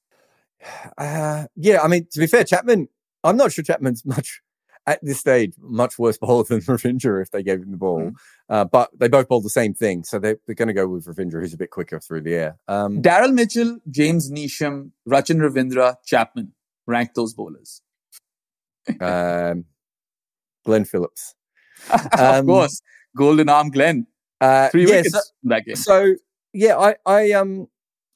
B: Uh, yeah, I mean, to be fair, Chapman, I'm not sure Chapman's much at this stage much worse bowler than Ravindra if they gave him the ball. Mm. Uh, but they both bowl the same thing, so they, are going to go with Ravindra, who's a bit quicker through the air.
A: Um, Daryl Mitchell, James Neesham, Rachin Ravindra, Chapman. Rank those bowlers.
B: um, Glenn Phillips.
A: of um, course, golden arm Glenn. Uh, Three yeah, wickets so, that game.
B: So yeah, I I um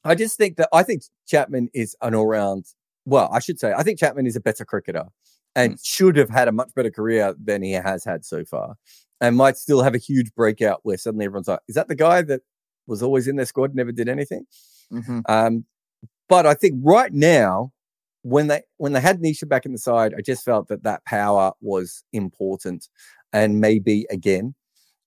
B: I just think that I think Chapman is an all round. Well, I should say I think Chapman is a better cricketer and mm. should have had a much better career than he has had so far, and might still have a huge breakout where suddenly everyone's like, "Is that the guy that was always in their squad, never did anything?" Mm-hmm. Um, but I think right now, when they when they had Neesham back in the side, I just felt that that power was important and maybe again,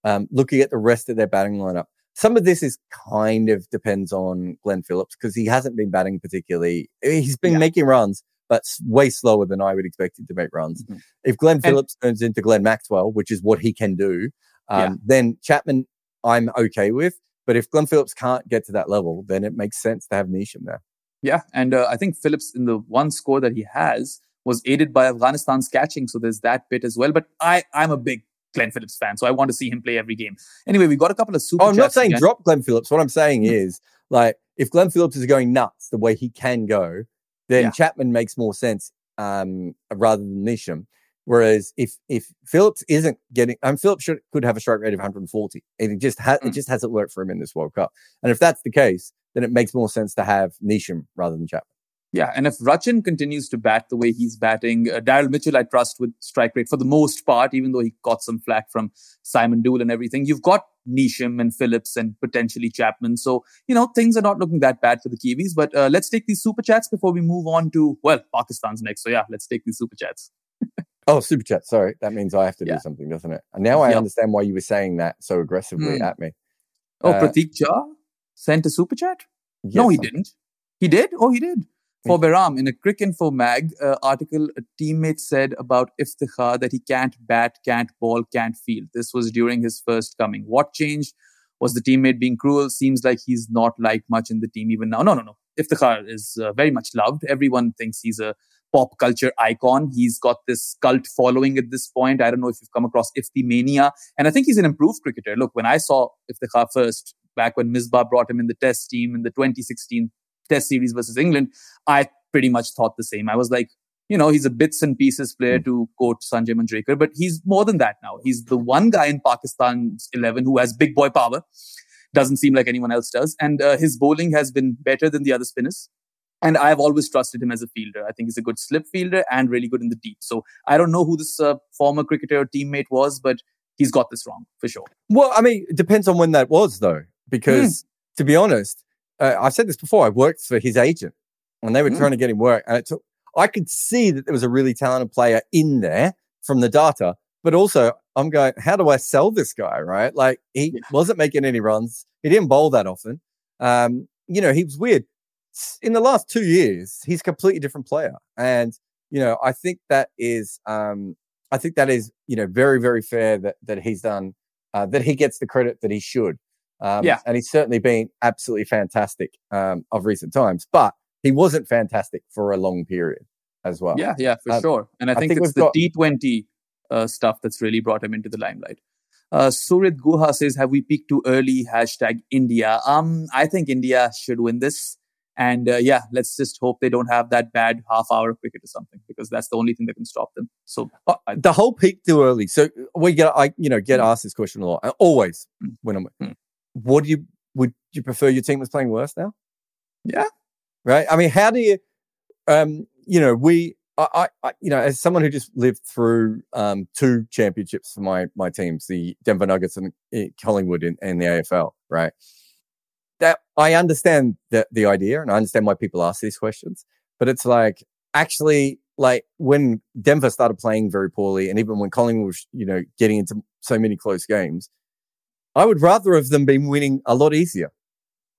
B: um, looking at the rest of their batting lineup, some of this is kind of depends on Glenn Phillips because he hasn't been batting particularly. He's been yeah. making runs, but way slower than I would expect him to make runs. Mm-hmm. If Glenn Phillips turns into Glenn Maxwell, which is what he can do, um, yeah. then Chapman I'm okay with. But if Glenn Phillips can't get to that level, then it makes sense to have Neesham there.
A: Yeah, and uh, I think Phillips in the one score that he has was aided by Afghanistan's catching. So there's that bit as well. But I, I'm a big Glenn Phillips fan, so I want to see him play every game. Anyway, we got a couple of super.
B: Oh, I'm not saying again. drop Glenn Phillips. What I'm saying mm-hmm. is, like, if Glenn Phillips is going nuts the way he can go, then yeah. Chapman makes more sense um, rather than Neesham. Whereas if if Phillips isn't getting, um, Phillips should, could have a strike rate of 140. It just ha- mm. it just hasn't worked for him in this World Cup. And if that's the case, then it makes more sense to have Neesham rather than Chapman.
A: Yeah, and if Rachin continues to bat the way he's batting, uh, Daryl Mitchell I trust with strike rate for the most part, even though he got some flack from Simon Doull and everything. You've got Neesham and Phillips and potentially Chapman. So, you know, things are not looking that bad for the Kiwis. But uh, let's take these super chats before we move on to, well, Pakistan's next. So, yeah, let's take these super chats.
B: oh, super chat. Sorry. That means I have to yeah. do something, doesn't it? And now I yep. understand why you were saying that so aggressively mm. at me.
A: Oh, uh, Pratik Jha sent a super chat? Yes, no, he didn't. He did? Oh, he did. For Behram, in a Cricinfo Mag uh, article, a teammate said about Iftikhar that he can't bat, can't ball, can't field. This was during his first coming. What changed? Was the teammate being cruel? Seems like he's not liked much in the team even now. No, no, no. Iftikhar is uh, very much loved. Everyone thinks he's a pop culture icon. He's got this cult following at this point. I don't know if you've come across Ifti Mania. And I think he's an improved cricketer. Look, when I saw Iftikhar first, back when Misbah brought him in the test team in the 2016 test series versus England, I pretty much thought the same. I was like, you know, he's a bits and pieces player mm. to quote Sanjay Manjrekar, but he's more than that now. He's the one guy in Pakistan's 11 who has big boy power. Doesn't seem like anyone else does. And uh, his bowling has been better than the other spinners. And I've always trusted him as a fielder. I think he's a good slip fielder and really good in the deep. So I don't know who this uh, former cricketer or teammate was, but he's got this wrong for sure.
B: Well, I mean, it depends on when that was, though, because mm. to be honest, uh, I've said this before. I worked for his agent and they were mm. trying to get him work, and it took. I could see that there was a really talented player in there from the data, but also I'm going, how do I sell this guy? Right? Like he
A: Yeah.
B: wasn't making any runs. He didn't bowl that often. Um, you know, he was weird. In the last two years, he's a completely different player. And, you know, I think that is um I think that is, you know, very, very fair that that he's done uh, that he gets the credit that he should. Um,
A: Yeah.
B: and he's certainly been absolutely fantastic um, of recent times, but he wasn't fantastic for a long period as well.
A: Yeah, yeah, for
B: Um,
A: sure. And I
B: I
A: think,
B: think
A: it's the
B: got-
A: T20 uh, stuff that's really brought him into the limelight. Uh, Surit Guha says, "Have we peaked too early?" Hashtag India. Um, I think India should win this, and uh, yeah, let's just hope they don't have that bad half hour of cricket or something because that's the only thing that can stop them. So
B: Uh, the whole peak too early. So we get, I you know, get
A: Mm.
B: asked this question a lot. Always when I'm.
A: Mm.
B: What do you would you prefer your team was playing worse now?
A: Yeah.
B: Right. I mean, how do you? Um, you know, we. I, I, you know, as someone who just lived through um, two championships for my my teams, the Denver Nuggets and uh, Collingwood in, in the AFL, right? That I understand the the idea, and I understand why people ask these questions, but it's like actually like when Denver started playing very poorly, and even when Collingwood was, you know, getting into so many close games, I would rather have them been winning a lot easier,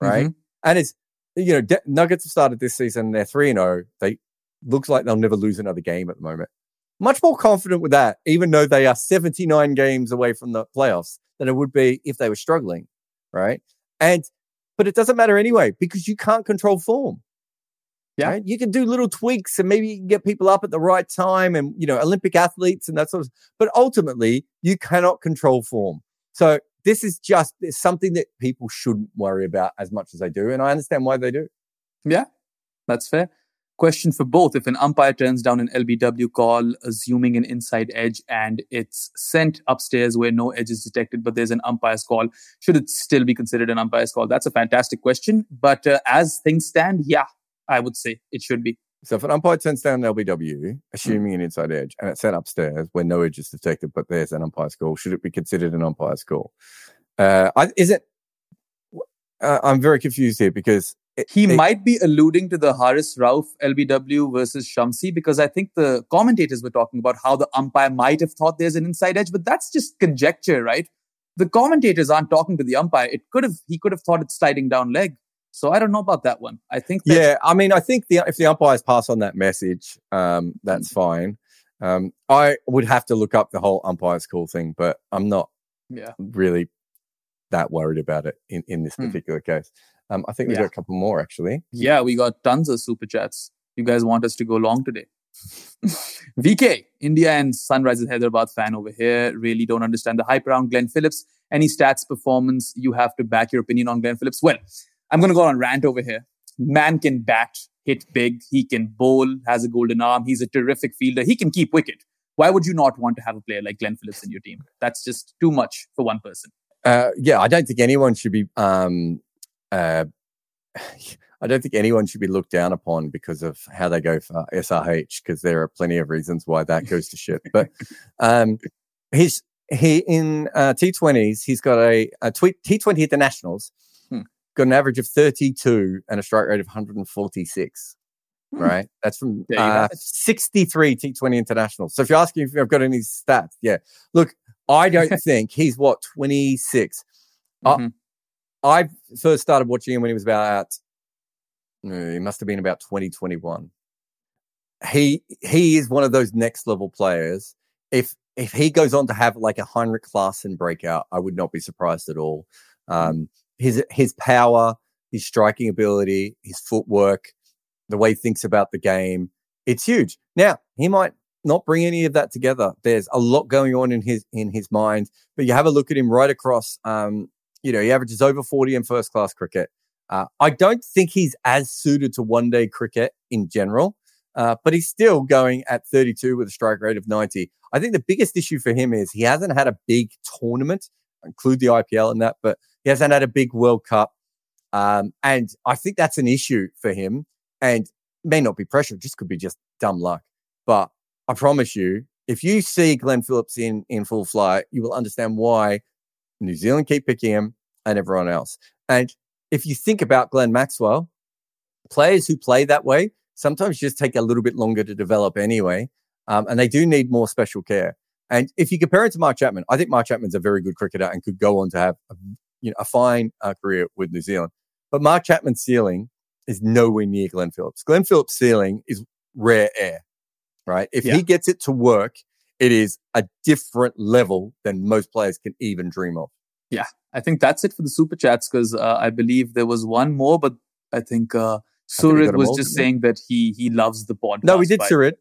B: right? Mm-hmm. And it's you know, De- Nuggets have started this season; they're three and zero. They looks like they'll never lose another game at the moment. Much more confident with that, even though they are seventy nine games away from the playoffs, than it would be if they were struggling, right? And but it doesn't matter anyway because you can't control form.
A: Yeah.
B: Right? You can do little tweaks and maybe you can get people up at the right time and, you know, Olympic athletes and that sort of, but ultimately you cannot control form. So this is just it's something that people shouldn't worry about as much as they do. And I understand why they do.
A: Yeah, that's fair. Question for both. If an umpire turns down an LBW call, assuming an inside edge, and it's sent upstairs where no edge is detected, but there's an umpire's call, should it still be considered an umpire's call? That's a fantastic question. But uh, as things stand, yeah, I would say it should be.
B: So if an umpire turns down an LBW, assuming an inside edge, and it's sent upstairs where no edge is detected, but there's an umpire's call, should it be considered an umpire's call? Uh, I, is it? Uh, I'm very confused here because it,
A: He
B: it-
A: might be alluding to the Haris Rauf LBW versus Shamsi because I think the commentators were talking about how the umpire might have thought there's an inside edge, but that's just conjecture, right? The commentators aren't talking to the umpire. It could have he could have thought it's sliding down leg. So I don't know about that one. I think that
B: Yeah, I mean, I think the if the umpires pass on that message, um, that's fine. Um, I would have to look up the whole umpire's call thing, but I'm not
A: yeah.
B: really that worried about it in, in this
A: Hmm.
B: particular case. Um, I think we've
A: Yeah.
B: got a couple more actually.
A: Yeah, we got tons of super chats. You guys want us to go long today. VK, India and Sunrisers Hyderabad fan over here. Really don't understand the hype around Glenn Phillips. Any stats performance, you have to back your opinion on Glenn Phillips. Well, I'm going to go on rant over here. Man can bat, hit big. He can bowl, has a golden arm. He's a terrific fielder. He can keep wicket. Why would you not want to have a player like Glenn Phillips in your team? That's just too much for one person.
B: Uh, yeah, I don't think anyone should be. Um, uh, I don't think anyone should be looked down upon because of how they go for SRH, because there are plenty of reasons why that goes to shit. But um, he's he in uh, T20s, he's got a, a tweet, T20 internationals,
A: Hmm.
B: Got an average of 32 and a strike rate of 146.
A: Hmm.
B: Right, that's from uh, 63 T20 internationals. So if you're asking if I've got any stats, yeah, look, I don't think he's what 26. Uh,
A: Mhm.
B: I first started watching him when he was about, uh, he must have been about 2021. He he is one of those next level players. If if he goes on to have like a Heinrich Klaasen breakout, I would not be surprised at all. Um, his his power, his striking ability, his footwork, the way he thinks about the game, it's huge. Now he might not bring any of that together. There's a lot going on in his in his mind, but you have a look at him right across. Um, you know, he averages over 40 in first class cricket. Uh, I don't think he's as suited to one day cricket in general, uh, but he's still going at 32 with a strike rate of 90. I think the biggest issue for him is he hasn't had a big tournament, include the IPL in that, but he hasn't had a big World Cup. Um, and I think that's an issue for him and may not be pressure, just could be just dumb luck. But I promise you, if you see Glenn Phillips in, in full flight, you will understand why New Zealand keep picking him and everyone else. And if you think about Glenn Maxwell, players who play that way sometimes just take a little bit longer to develop anyway. Um, and they do need more special care. And if you compare it to Mark Chapman, I think Mark Chapman's a very good cricketer and could go on to have a, you know, a fine uh, career with New Zealand. But Mark Chapman's ceiling is nowhere near Glenn Phillips. Glenn Phillips' ceiling is rare air, right? If yeah. he gets it to work, it is a different level than most players can even dream of.
A: Yeah, I think that's it for the super chats because uh, I believe there was one more, but I think uh, Surit was just saying that he he loves the podcast.
B: No, we did Surit.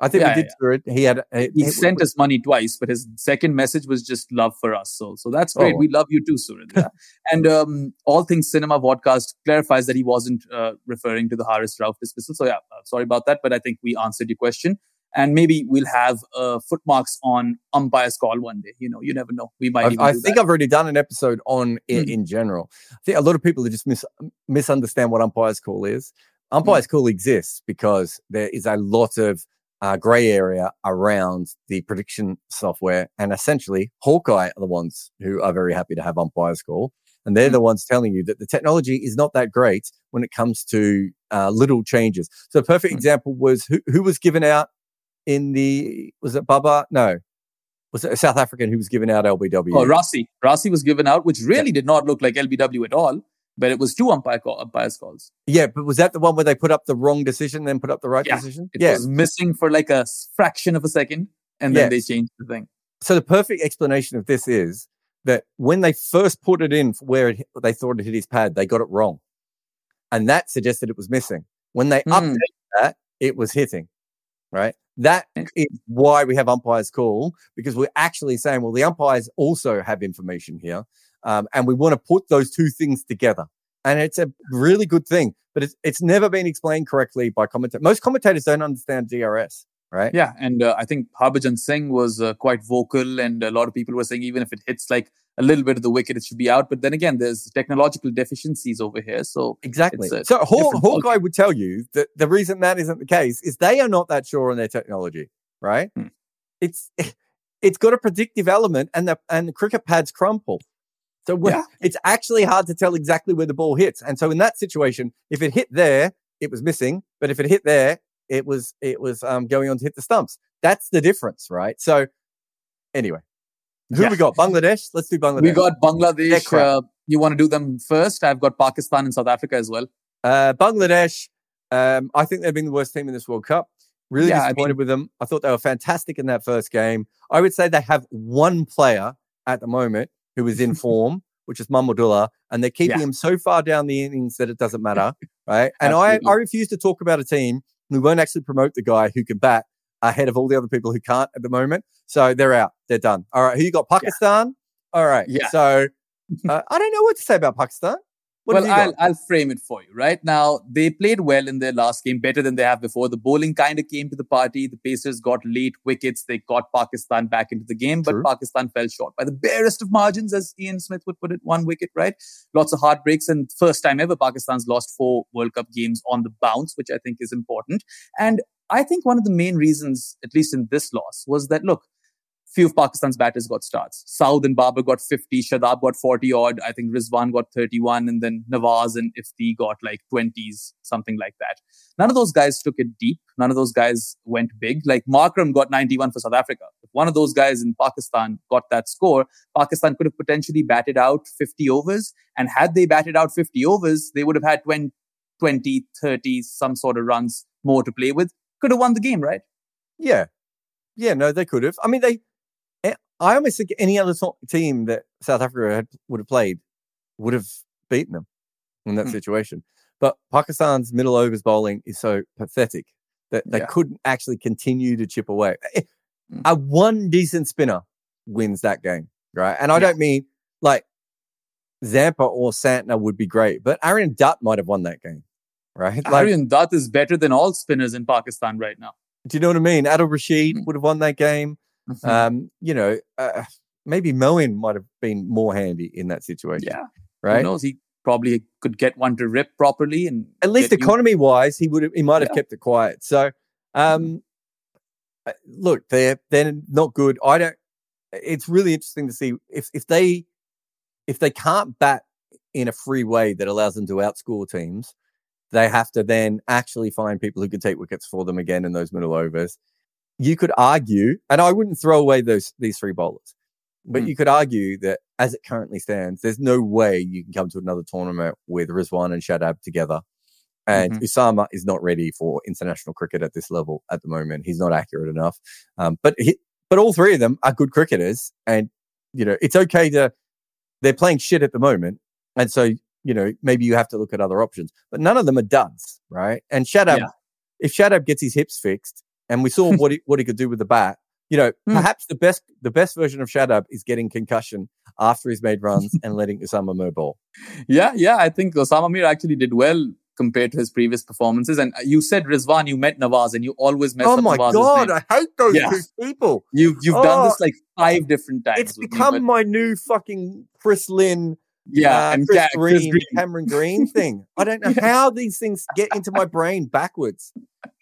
B: I think yeah, we did yeah. it. He had
A: he, he sent us money twice, but his second message was just love for us. So so that's great. Oh. We love you too, Surit. And um, all things cinema podcast clarifies that he wasn't uh, referring to the Haris Rauf dismissal. So yeah, uh, sorry about that, but I think we answered your question. And maybe we'll have uh, footmarks on umpire's call one day. You know, you never know. We might.
B: I, I think that. I've already done an episode on it mm. in general. I think a lot of people just mis- misunderstand what umpire's call is. Umpire's mm. call exists because there is a lot of uh, gray area around the prediction software. And essentially, Hawkeye are the ones who are very happy to have umpires call. And they're mm. the ones telling you that the technology is not that great when it comes to uh, little changes. So, a perfect mm. example was who, who was given out in the, was it Bubba? No. Was it a South African who was given out LBW?
A: Oh, Rassie. Rassie was given out, which really yeah. did not look like LBW at all but it was two umpire call, umpires calls.
B: Yeah, but was that the one where they put up the wrong decision, then put up the right yeah, decision?
A: It yeah. was missing for like a fraction of a second, and then they changed the thing.
B: So the perfect explanation of this is that when they first put it in where it, they thought it hit his pad, they got it wrong, and that suggested it was missing. When they mm. updated that, it was hitting. Right. That is why we have umpires call because we're actually saying, well, the umpires also have information here. Um, and we want to put those two things together. And it's a really good thing, but it's, it's never been explained correctly by commentators. Most commentators don't understand DRS, right?
A: Yeah. And uh, I think Harbhajan Singh was uh, quite vocal, and a lot of people were saying even if it hits like a little bit of the wicket, it should be out. But then again, there's technological deficiencies over here. So
B: exactly. So Haw- Hawkeye would tell you that the reason that isn't the case is they are not that sure on their technology, right? Hmm. It's it's got a predictive element, and the and the cricket pads crumple. So yeah. it's actually hard to tell exactly where the ball hits. And so in that situation, if it hit there, it was missing. But if it hit there, it was it was um, going on to hit the stumps. That's the difference, right? So anyway, who yeah. we got? Bangladesh. Let's do Bangladesh.
A: We got Bangladesh. Uh, you want to do them first? I've got Pakistan and South Africa as well.
B: Uh, Bangladesh. Um, I think they've been the worst team in this World Cup. Really yeah, disappointed I mean, with them. I thought they were fantastic in that first game. I would say they have one player at the moment who is in form, which is Mahmudullah, and they're keeping yeah. him so far down the innings that it doesn't matter, right? And I, I refuse to talk about a team who won't actually promote the guy who can bat ahead of all the other people who can't at the moment. So they're out. They're done. All right. Who you got? Pakistan. Yeah. All right. Yeah. So uh, I don't know what to say about Pakistan.
A: What well, I'll, I'll frame it for you. Right now, they played well in their last game, better than they have before. The bowling kind of came to the party. The Pacers got late wickets. They got Pakistan back into the game, but True. Pakistan fell short by the barest of margins, as Ian Smith would put it, one wicket, right? Lots of heartbreaks. And first time ever, Pakistan's lost four World Cup games on the bounce, which I think is important. And I think one of the main reasons, at least in this loss, was that look, few of Pakistan's batters got starts. Saud and Babar got 50, Shadab got 40 odd. I think Rizwan got 31, and then Nawaz and Ifti got like 20s, something like that. None of those guys took it deep. None of those guys went big. Like Markram got 91 for South Africa. If one of those guys in Pakistan got that score, Pakistan could have potentially batted out 50 overs. And had they batted out 50 overs, they would have had 20, 20 30, some sort of runs more to play with. Could have won the game, right?
B: Yeah. Yeah, no, they could have. I mean, they I almost think any other team that South Africa had, would have played would have beaten them in that mm. situation. But Pakistan's middle overs bowling is so pathetic that they yeah. couldn't actually continue to chip away. Mm. A one decent spinner wins that game, right? And I yeah. don't mean like Zampa or Santner would be great, but Aryan Dutt might have won that game, right?
A: Like, Aryan Dutt is better than all spinners in Pakistan right now.
B: Do you know what I mean? Adil Rashid mm. would have won that game. Mm-hmm. Um, you know, uh, maybe Moeen might have been more handy in that situation.
A: Yeah.
B: Right.
A: Who knows? He probably could get one to rip properly and
B: at least economy you... wise, he would have, he might have yeah. kept it quiet. So, mm-hmm. um, uh, look, they're, they're not good. I don't, it's really interesting to see if, if they, if they can't bat in a free way that allows them to outscore teams, they have to then actually find people who can take wickets for them again in those middle overs you could argue, and I wouldn't throw away those these three bowlers, but
A: Mm.
B: you could argue that as it currently stands, there's no way you can come to another tournament with Rizwan and Shadab together. And
A: Mhm.
B: Usama is not ready for international cricket at this level at the moment. He's not accurate enough. Um, but he, but all three of them are good cricketers, and you know it's okay to. They're playing shit at the moment, and so you know maybe you have to look at other options. But none of them are duds, right? And Shadab,
A: Yeah.
B: if Shadab gets his hips fixed, and we saw what he what he could do with the bat, you know,
A: Hmm.
B: perhaps the best the best version of Shadab is getting concussion after he's made runs and letting Usama Mir bowl.
A: Yeah, yeah. I think Usama Mir actually did well compared to his previous performances. And you said Rizwan, you met Nawaz, and you always mess
B: oh
A: up
B: my
A: Nawaz's
B: god,
A: name.
B: I hate those
A: Yeah.
B: two people.
A: You've you've done
B: Oh,
A: this like five different times.
B: It's
A: me,
B: become
A: but-
B: my new fucking Chris Lynn,
A: yeah,
B: uh,
A: and
B: Chris,
A: Ca-
B: Green,
A: Chris Green.
B: Cameron Green thing. I don't know
A: Yeah.
B: how these things get into my brain backwards.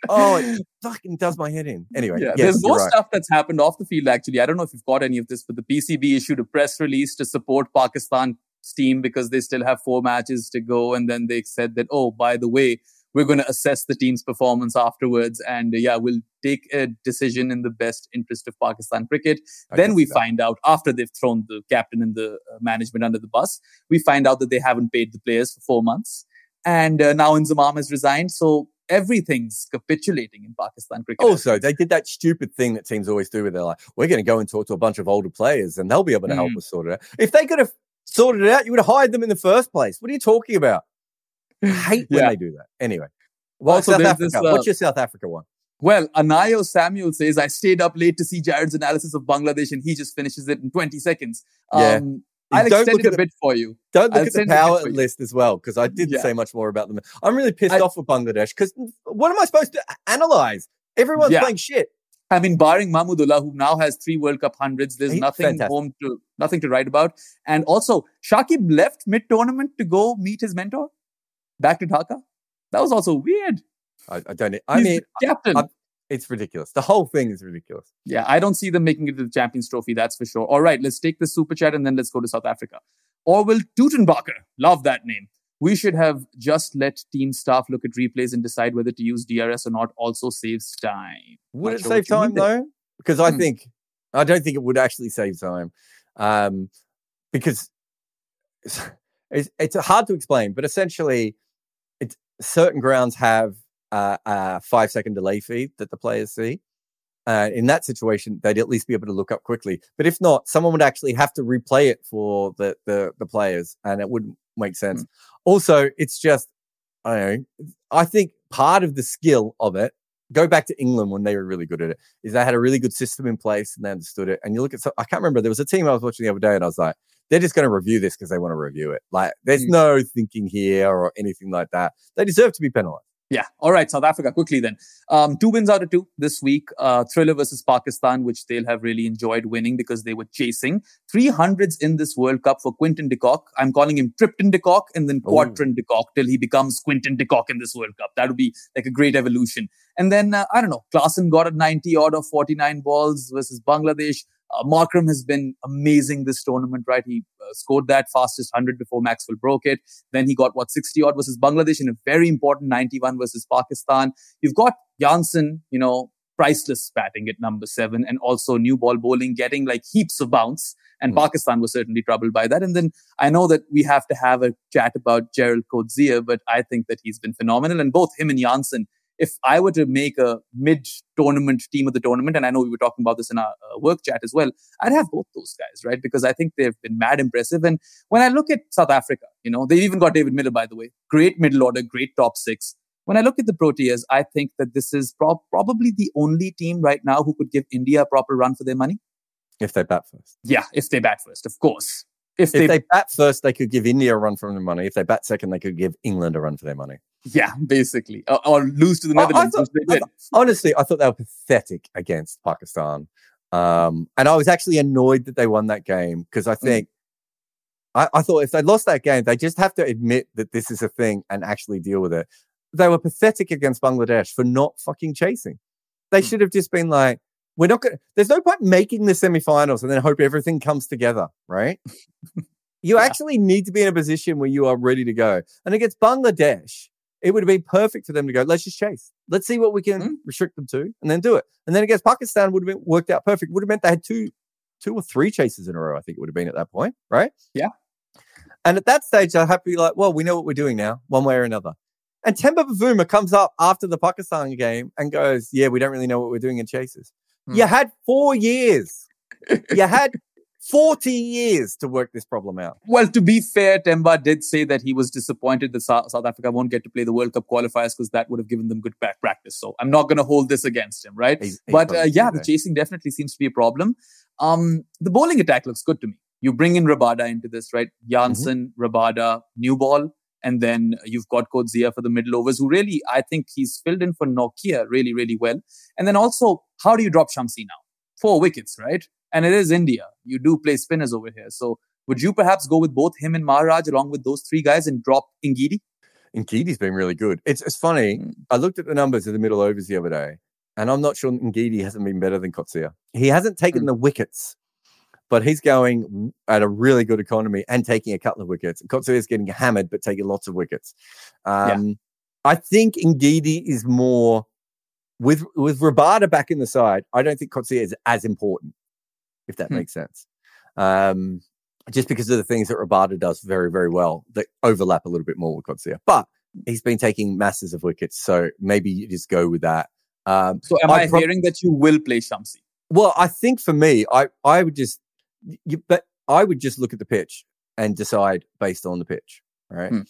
B: Oh, it fucking does my head in. Anyway,
A: Yeah,
B: yes,
A: there's more
B: right.
A: stuff that's happened off the field. Actually, I don't know if you've got any of this, but the PCB issued a press release to support Pakistan's team because they still have four matches to go, and then they said that, oh, by the way, we're going to assess the team's performance afterwards, and uh, yeah, we'll take a decision in the best interest of Pakistan cricket.
B: I
A: then we
B: that.
A: find out after they've thrown the captain and the uh, management under the bus, we find out that they haven't paid the players for four months, and uh, now Inzamam has resigned, so. Everything's capitulating in Pakistan cricket.
B: Also, they did that stupid thing that teams always do where they're like, we're going to go and talk to a bunch of older players and they'll be able to help
A: Mm.
B: us sort it out. If they could have sorted it out, you would have hired them in the first place. What are you talking about? I hate when
A: Yeah.
B: they do that. Anyway, well,
A: Also,
B: South Africa.
A: this, uh,
B: What's your South Africa one?
A: Well, Anayo Samuel says, I stayed up late to see Jarrod's analysis of Bangladesh and he just finishes it in 20 seconds.
B: Yeah.
A: Um, I'll
B: Don't
A: extend it a
B: the-
A: bit for you.
B: Don't look
A: I'll
B: at the power list as well, because I didn't
A: Yeah.
B: say much more about them. I'm really pissed
A: I-
B: off with Bangladesh because what am I supposed to analyze? Everyone's
A: Yeah.
B: playing shit.
A: I mean, barring Mahmudullah, who now has three World Cup hundreds, there's
B: He's
A: nothing
B: fantastic.
A: home to nothing to write about. And also, Shakib left mid-tournament to go meet his mentor back to Dhaka. That was also weird.
B: I, I don't. I
A: He's
B: mean,
A: captain.
B: I'm- it's ridiculous. The whole thing is ridiculous.
A: Yeah, I don't see them making it to the Champions Trophy, that's for sure. All right, let's take the super chat and then let's go to South Africa. Orwell Tutenbacher, love that name. We should have just let team staff look at replays and decide whether to use DRS or not. Also saves time.
B: Would
A: Not
B: it
A: sure
B: save time though? Because I
A: Hmm.
B: think I don't think it would actually save time, um, because it's, it's it's hard to explain. But essentially, certain grounds have uh, a five second delay feed that the players see. Uh, in that situation, they'd at least be able to look up quickly. But if not, someone would actually have to replay it for the the, the players, and it wouldn't make sense. Also, it's just I don't know. I think part of the skill of it go back to England when they were really good at it, is they had a really good system in place and they understood it. And you look at, some, I can't remember, there was a team I was watching the other day and I was like, they're just going to review this because they want to review it. Like, there's
A: Mm.
B: no thinking here or anything like that. They deserve to be penalized.
A: Yeah. All right. South Africa, quickly then. Um, two wins out of two this week. Uh, Thriller versus Pakistan, which they'll have really enjoyed winning because they were chasing. Three hundreds in this World Cup for Quinton de Kock. I'm calling him Tripton de Kock and then
B: Oh.
A: Quadrin de Kock till he becomes Quinton de Kock in this World Cup. That would be like a great evolution. And then, uh, I don't know, Klaasen got a 90 odd of 49 balls versus Bangladesh. Uh, Markram has been amazing this tournament, right? He uh, scored that fastest 100 before Maxwell broke it. Then he got what 60 odd versus Bangladesh in a very important 91 versus Pakistan. You've got Jansen, you know, priceless batting at number seven, and also new ball bowling getting like heaps of bounce. And
B: Mm.
A: Pakistan was certainly troubled by that. And then I know that we have to have a chat about Gerald Coetzee, but I think that he's been phenomenal. And both him and Jansen, if I were to make a mid-tournament team of the tournament, and I know we were talking about this in our uh, work chat as well, I'd have both those guys, right? Because I think they've been mad impressive. And when I look at South Africa, you know, they've even got David Miller, by the way, great middle order, great top six. When I look at the Proteas, I think that this is prob- probably the only team right now who could give India a proper run for their money.
B: If they bat first.
A: Yeah, if they bat first, of course. If,
B: If
A: they,
B: they bat first, they could give India a run for their money. If they bat second, they could give England a run for their money.
A: Yeah, basically, or, or lose to the
B: I- I
A: Netherlands,
B: thought- I. Honestly, I thought they were pathetic against Pakistan. Um, and I was actually annoyed that they won that game because I think I, I thought if they lost that game, they just have to admit that this is a thing and actually deal with it. They were pathetic against Bangladesh for not fucking chasing. They
A: Hmm.
B: should have just been like, we're not going to, there's no point making the semifinals and then hope everything comes together, right? you
A: Yeah.
B: actually need to be in a position where you are ready to go. And against Bangladesh, it would have been perfect for them to go, let's just chase. Let's see what we can mm. restrict them to and then do it. And then against Pakistan would have been worked out perfect. Would have meant they had two two or three chases in a row, I think it would have been at that point, right?
A: Yeah.
B: And at that stage, I'd have to be like, well, we know what we're doing now, one way or another. And Temba Bavuma comes up after the Pakistan game and goes, yeah, we don't really know what we're doing in chases. Hmm. You had four years. you had 40 years to work this problem out.
A: Well, to be fair, Temba did say that he was disappointed that South, Africa won't get to play the World Cup qualifiers because that would have given them good back practice. So I'm not going to hold this against him, right? He's, he's but uh, yeah, the chasing definitely seems to be a problem. Um, the bowling attack looks good to me. You bring in Rabada into this, right? Jansen, mm-hmm. Rabada, new ball. And then you've got Coetzee for the middle overs, who really, I think he's filled in for Nortje really, really well. And then also, how do you drop Shamsi now? Four wickets, right? And it is India. You do play spinners over here. So would you perhaps go with both him and Maharaj along with those three guys and drop Ngidi?
B: Ngidi's been really good. It's it's funny. Mm. I looked at the numbers of the middle overs the other day, and I'm not sure Ngidi hasn't been better than Coetzee. He hasn't taken mm. the wickets, but he's going at a really good economy and taking a couple of wickets. Coetzee is getting hammered, but taking lots of wickets. Um, yeah. I think Ngidi is more with with Rabada back in the side. I don't think Coetzee is as important if that hmm. makes sense. Um, just because of the things that Rabada does very, very well that overlap a little bit more with Coetzee. But he's been taking masses of wickets, so maybe you just go with that.
A: Um, so am I, I pro- hearing that you will play Shamsi?
B: Well, I think for me, I I would just you, but I would just look at the pitch and decide based on the pitch, right? Hmm.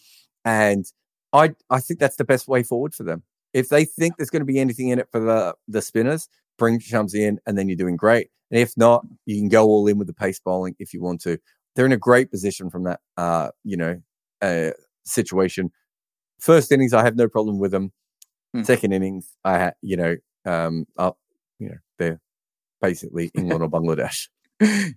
B: And I I think that's the best way forward for them. If they think there's going to be anything in it for the the spinners, bring Shamsi in, and then you're doing great. And if not, you can go all in with the pace bowling if you want to. They're in a great position from that, uh, you know, uh, situation. First innings, I have no problem with them. Hmm. Second innings, I had, you know, um, up, you know, they're basically England or Bangladesh.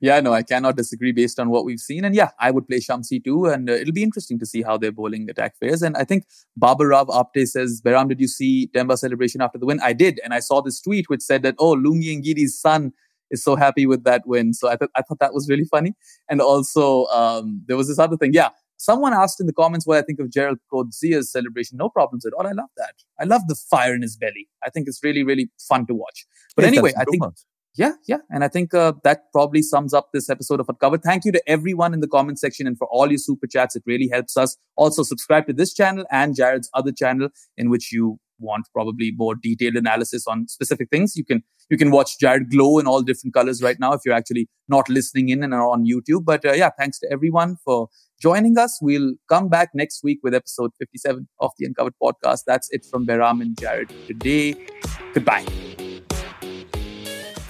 A: yeah, no, I cannot disagree based on what we've seen. And yeah, I would play Shamsi too. And uh, it'll be interesting to see how their bowling attack fares. And I think Baburao Apte says, Behram, did you see Temba celebration after the win? I did. And I saw this tweet which said that, oh, Lungi Ngidi's son is so happy with that win. So I thought I thought that was really funny. And also um, there was this other thing. Yeah, someone asked in the comments what I think of Gerald Coetzee's celebration. No problems at all. I love that. I love the fire in his belly. I think it's really really fun to watch. But anyway, I think. Yeah, yeah. And I think uh, that probably sums up this episode of Uncovered. Thank you to everyone in the comment section and for all your super chats. It really helps us. Also, subscribe to this channel and Jarrod's other channel in which you want probably more detailed analysis on specific things, you can you can watch Jarrod glow in all different colors right now if you're actually not listening in and are on YouTube. But uh, yeah, thanks to everyone for joining us. We'll come back next week with episode 57 of the Uncovered podcast. That's it from Behram and Jarrod today. Goodbye.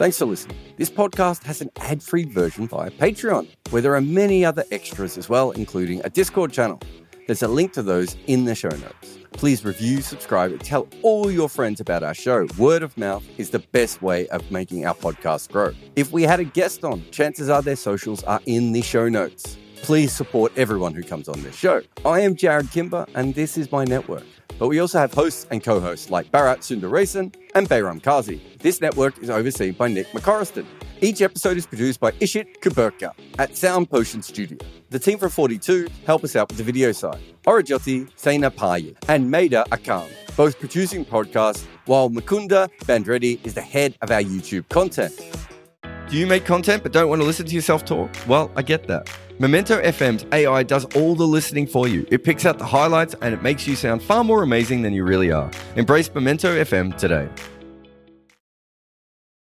B: Thanks for listening. This podcast has an ad free version via Patreon, where there are many other extras as well, including a Discord channel. There's a link to those in the show notes. Please review, subscribe, and tell all your friends about our show. Word of mouth is the best way of making our podcast grow. If we had a guest on, chances are their socials are in the show notes. Please support everyone who comes on this show. I am Jarrod Kimber, and this is my network. But we also have hosts and co hosts like Bharat Sundaresan and Behram Kazi. This network is overseen by Nick McCorriston. Each episode is produced by Ishit Kuberkar at Sound Potion Studio. The team from 42 help us out with the video side. Aurojyoti, Sena Paya, and Maida Akam, both producing podcasts, while Mukunda Bandreddi is the head of our YouTube content.
C: Do you make content but don't want to listen to yourself talk? Well, I get that. Memento FM's AI does all the listening for you. It picks out the highlights and it makes you sound far more amazing than you really are. Embrace Memento FM today.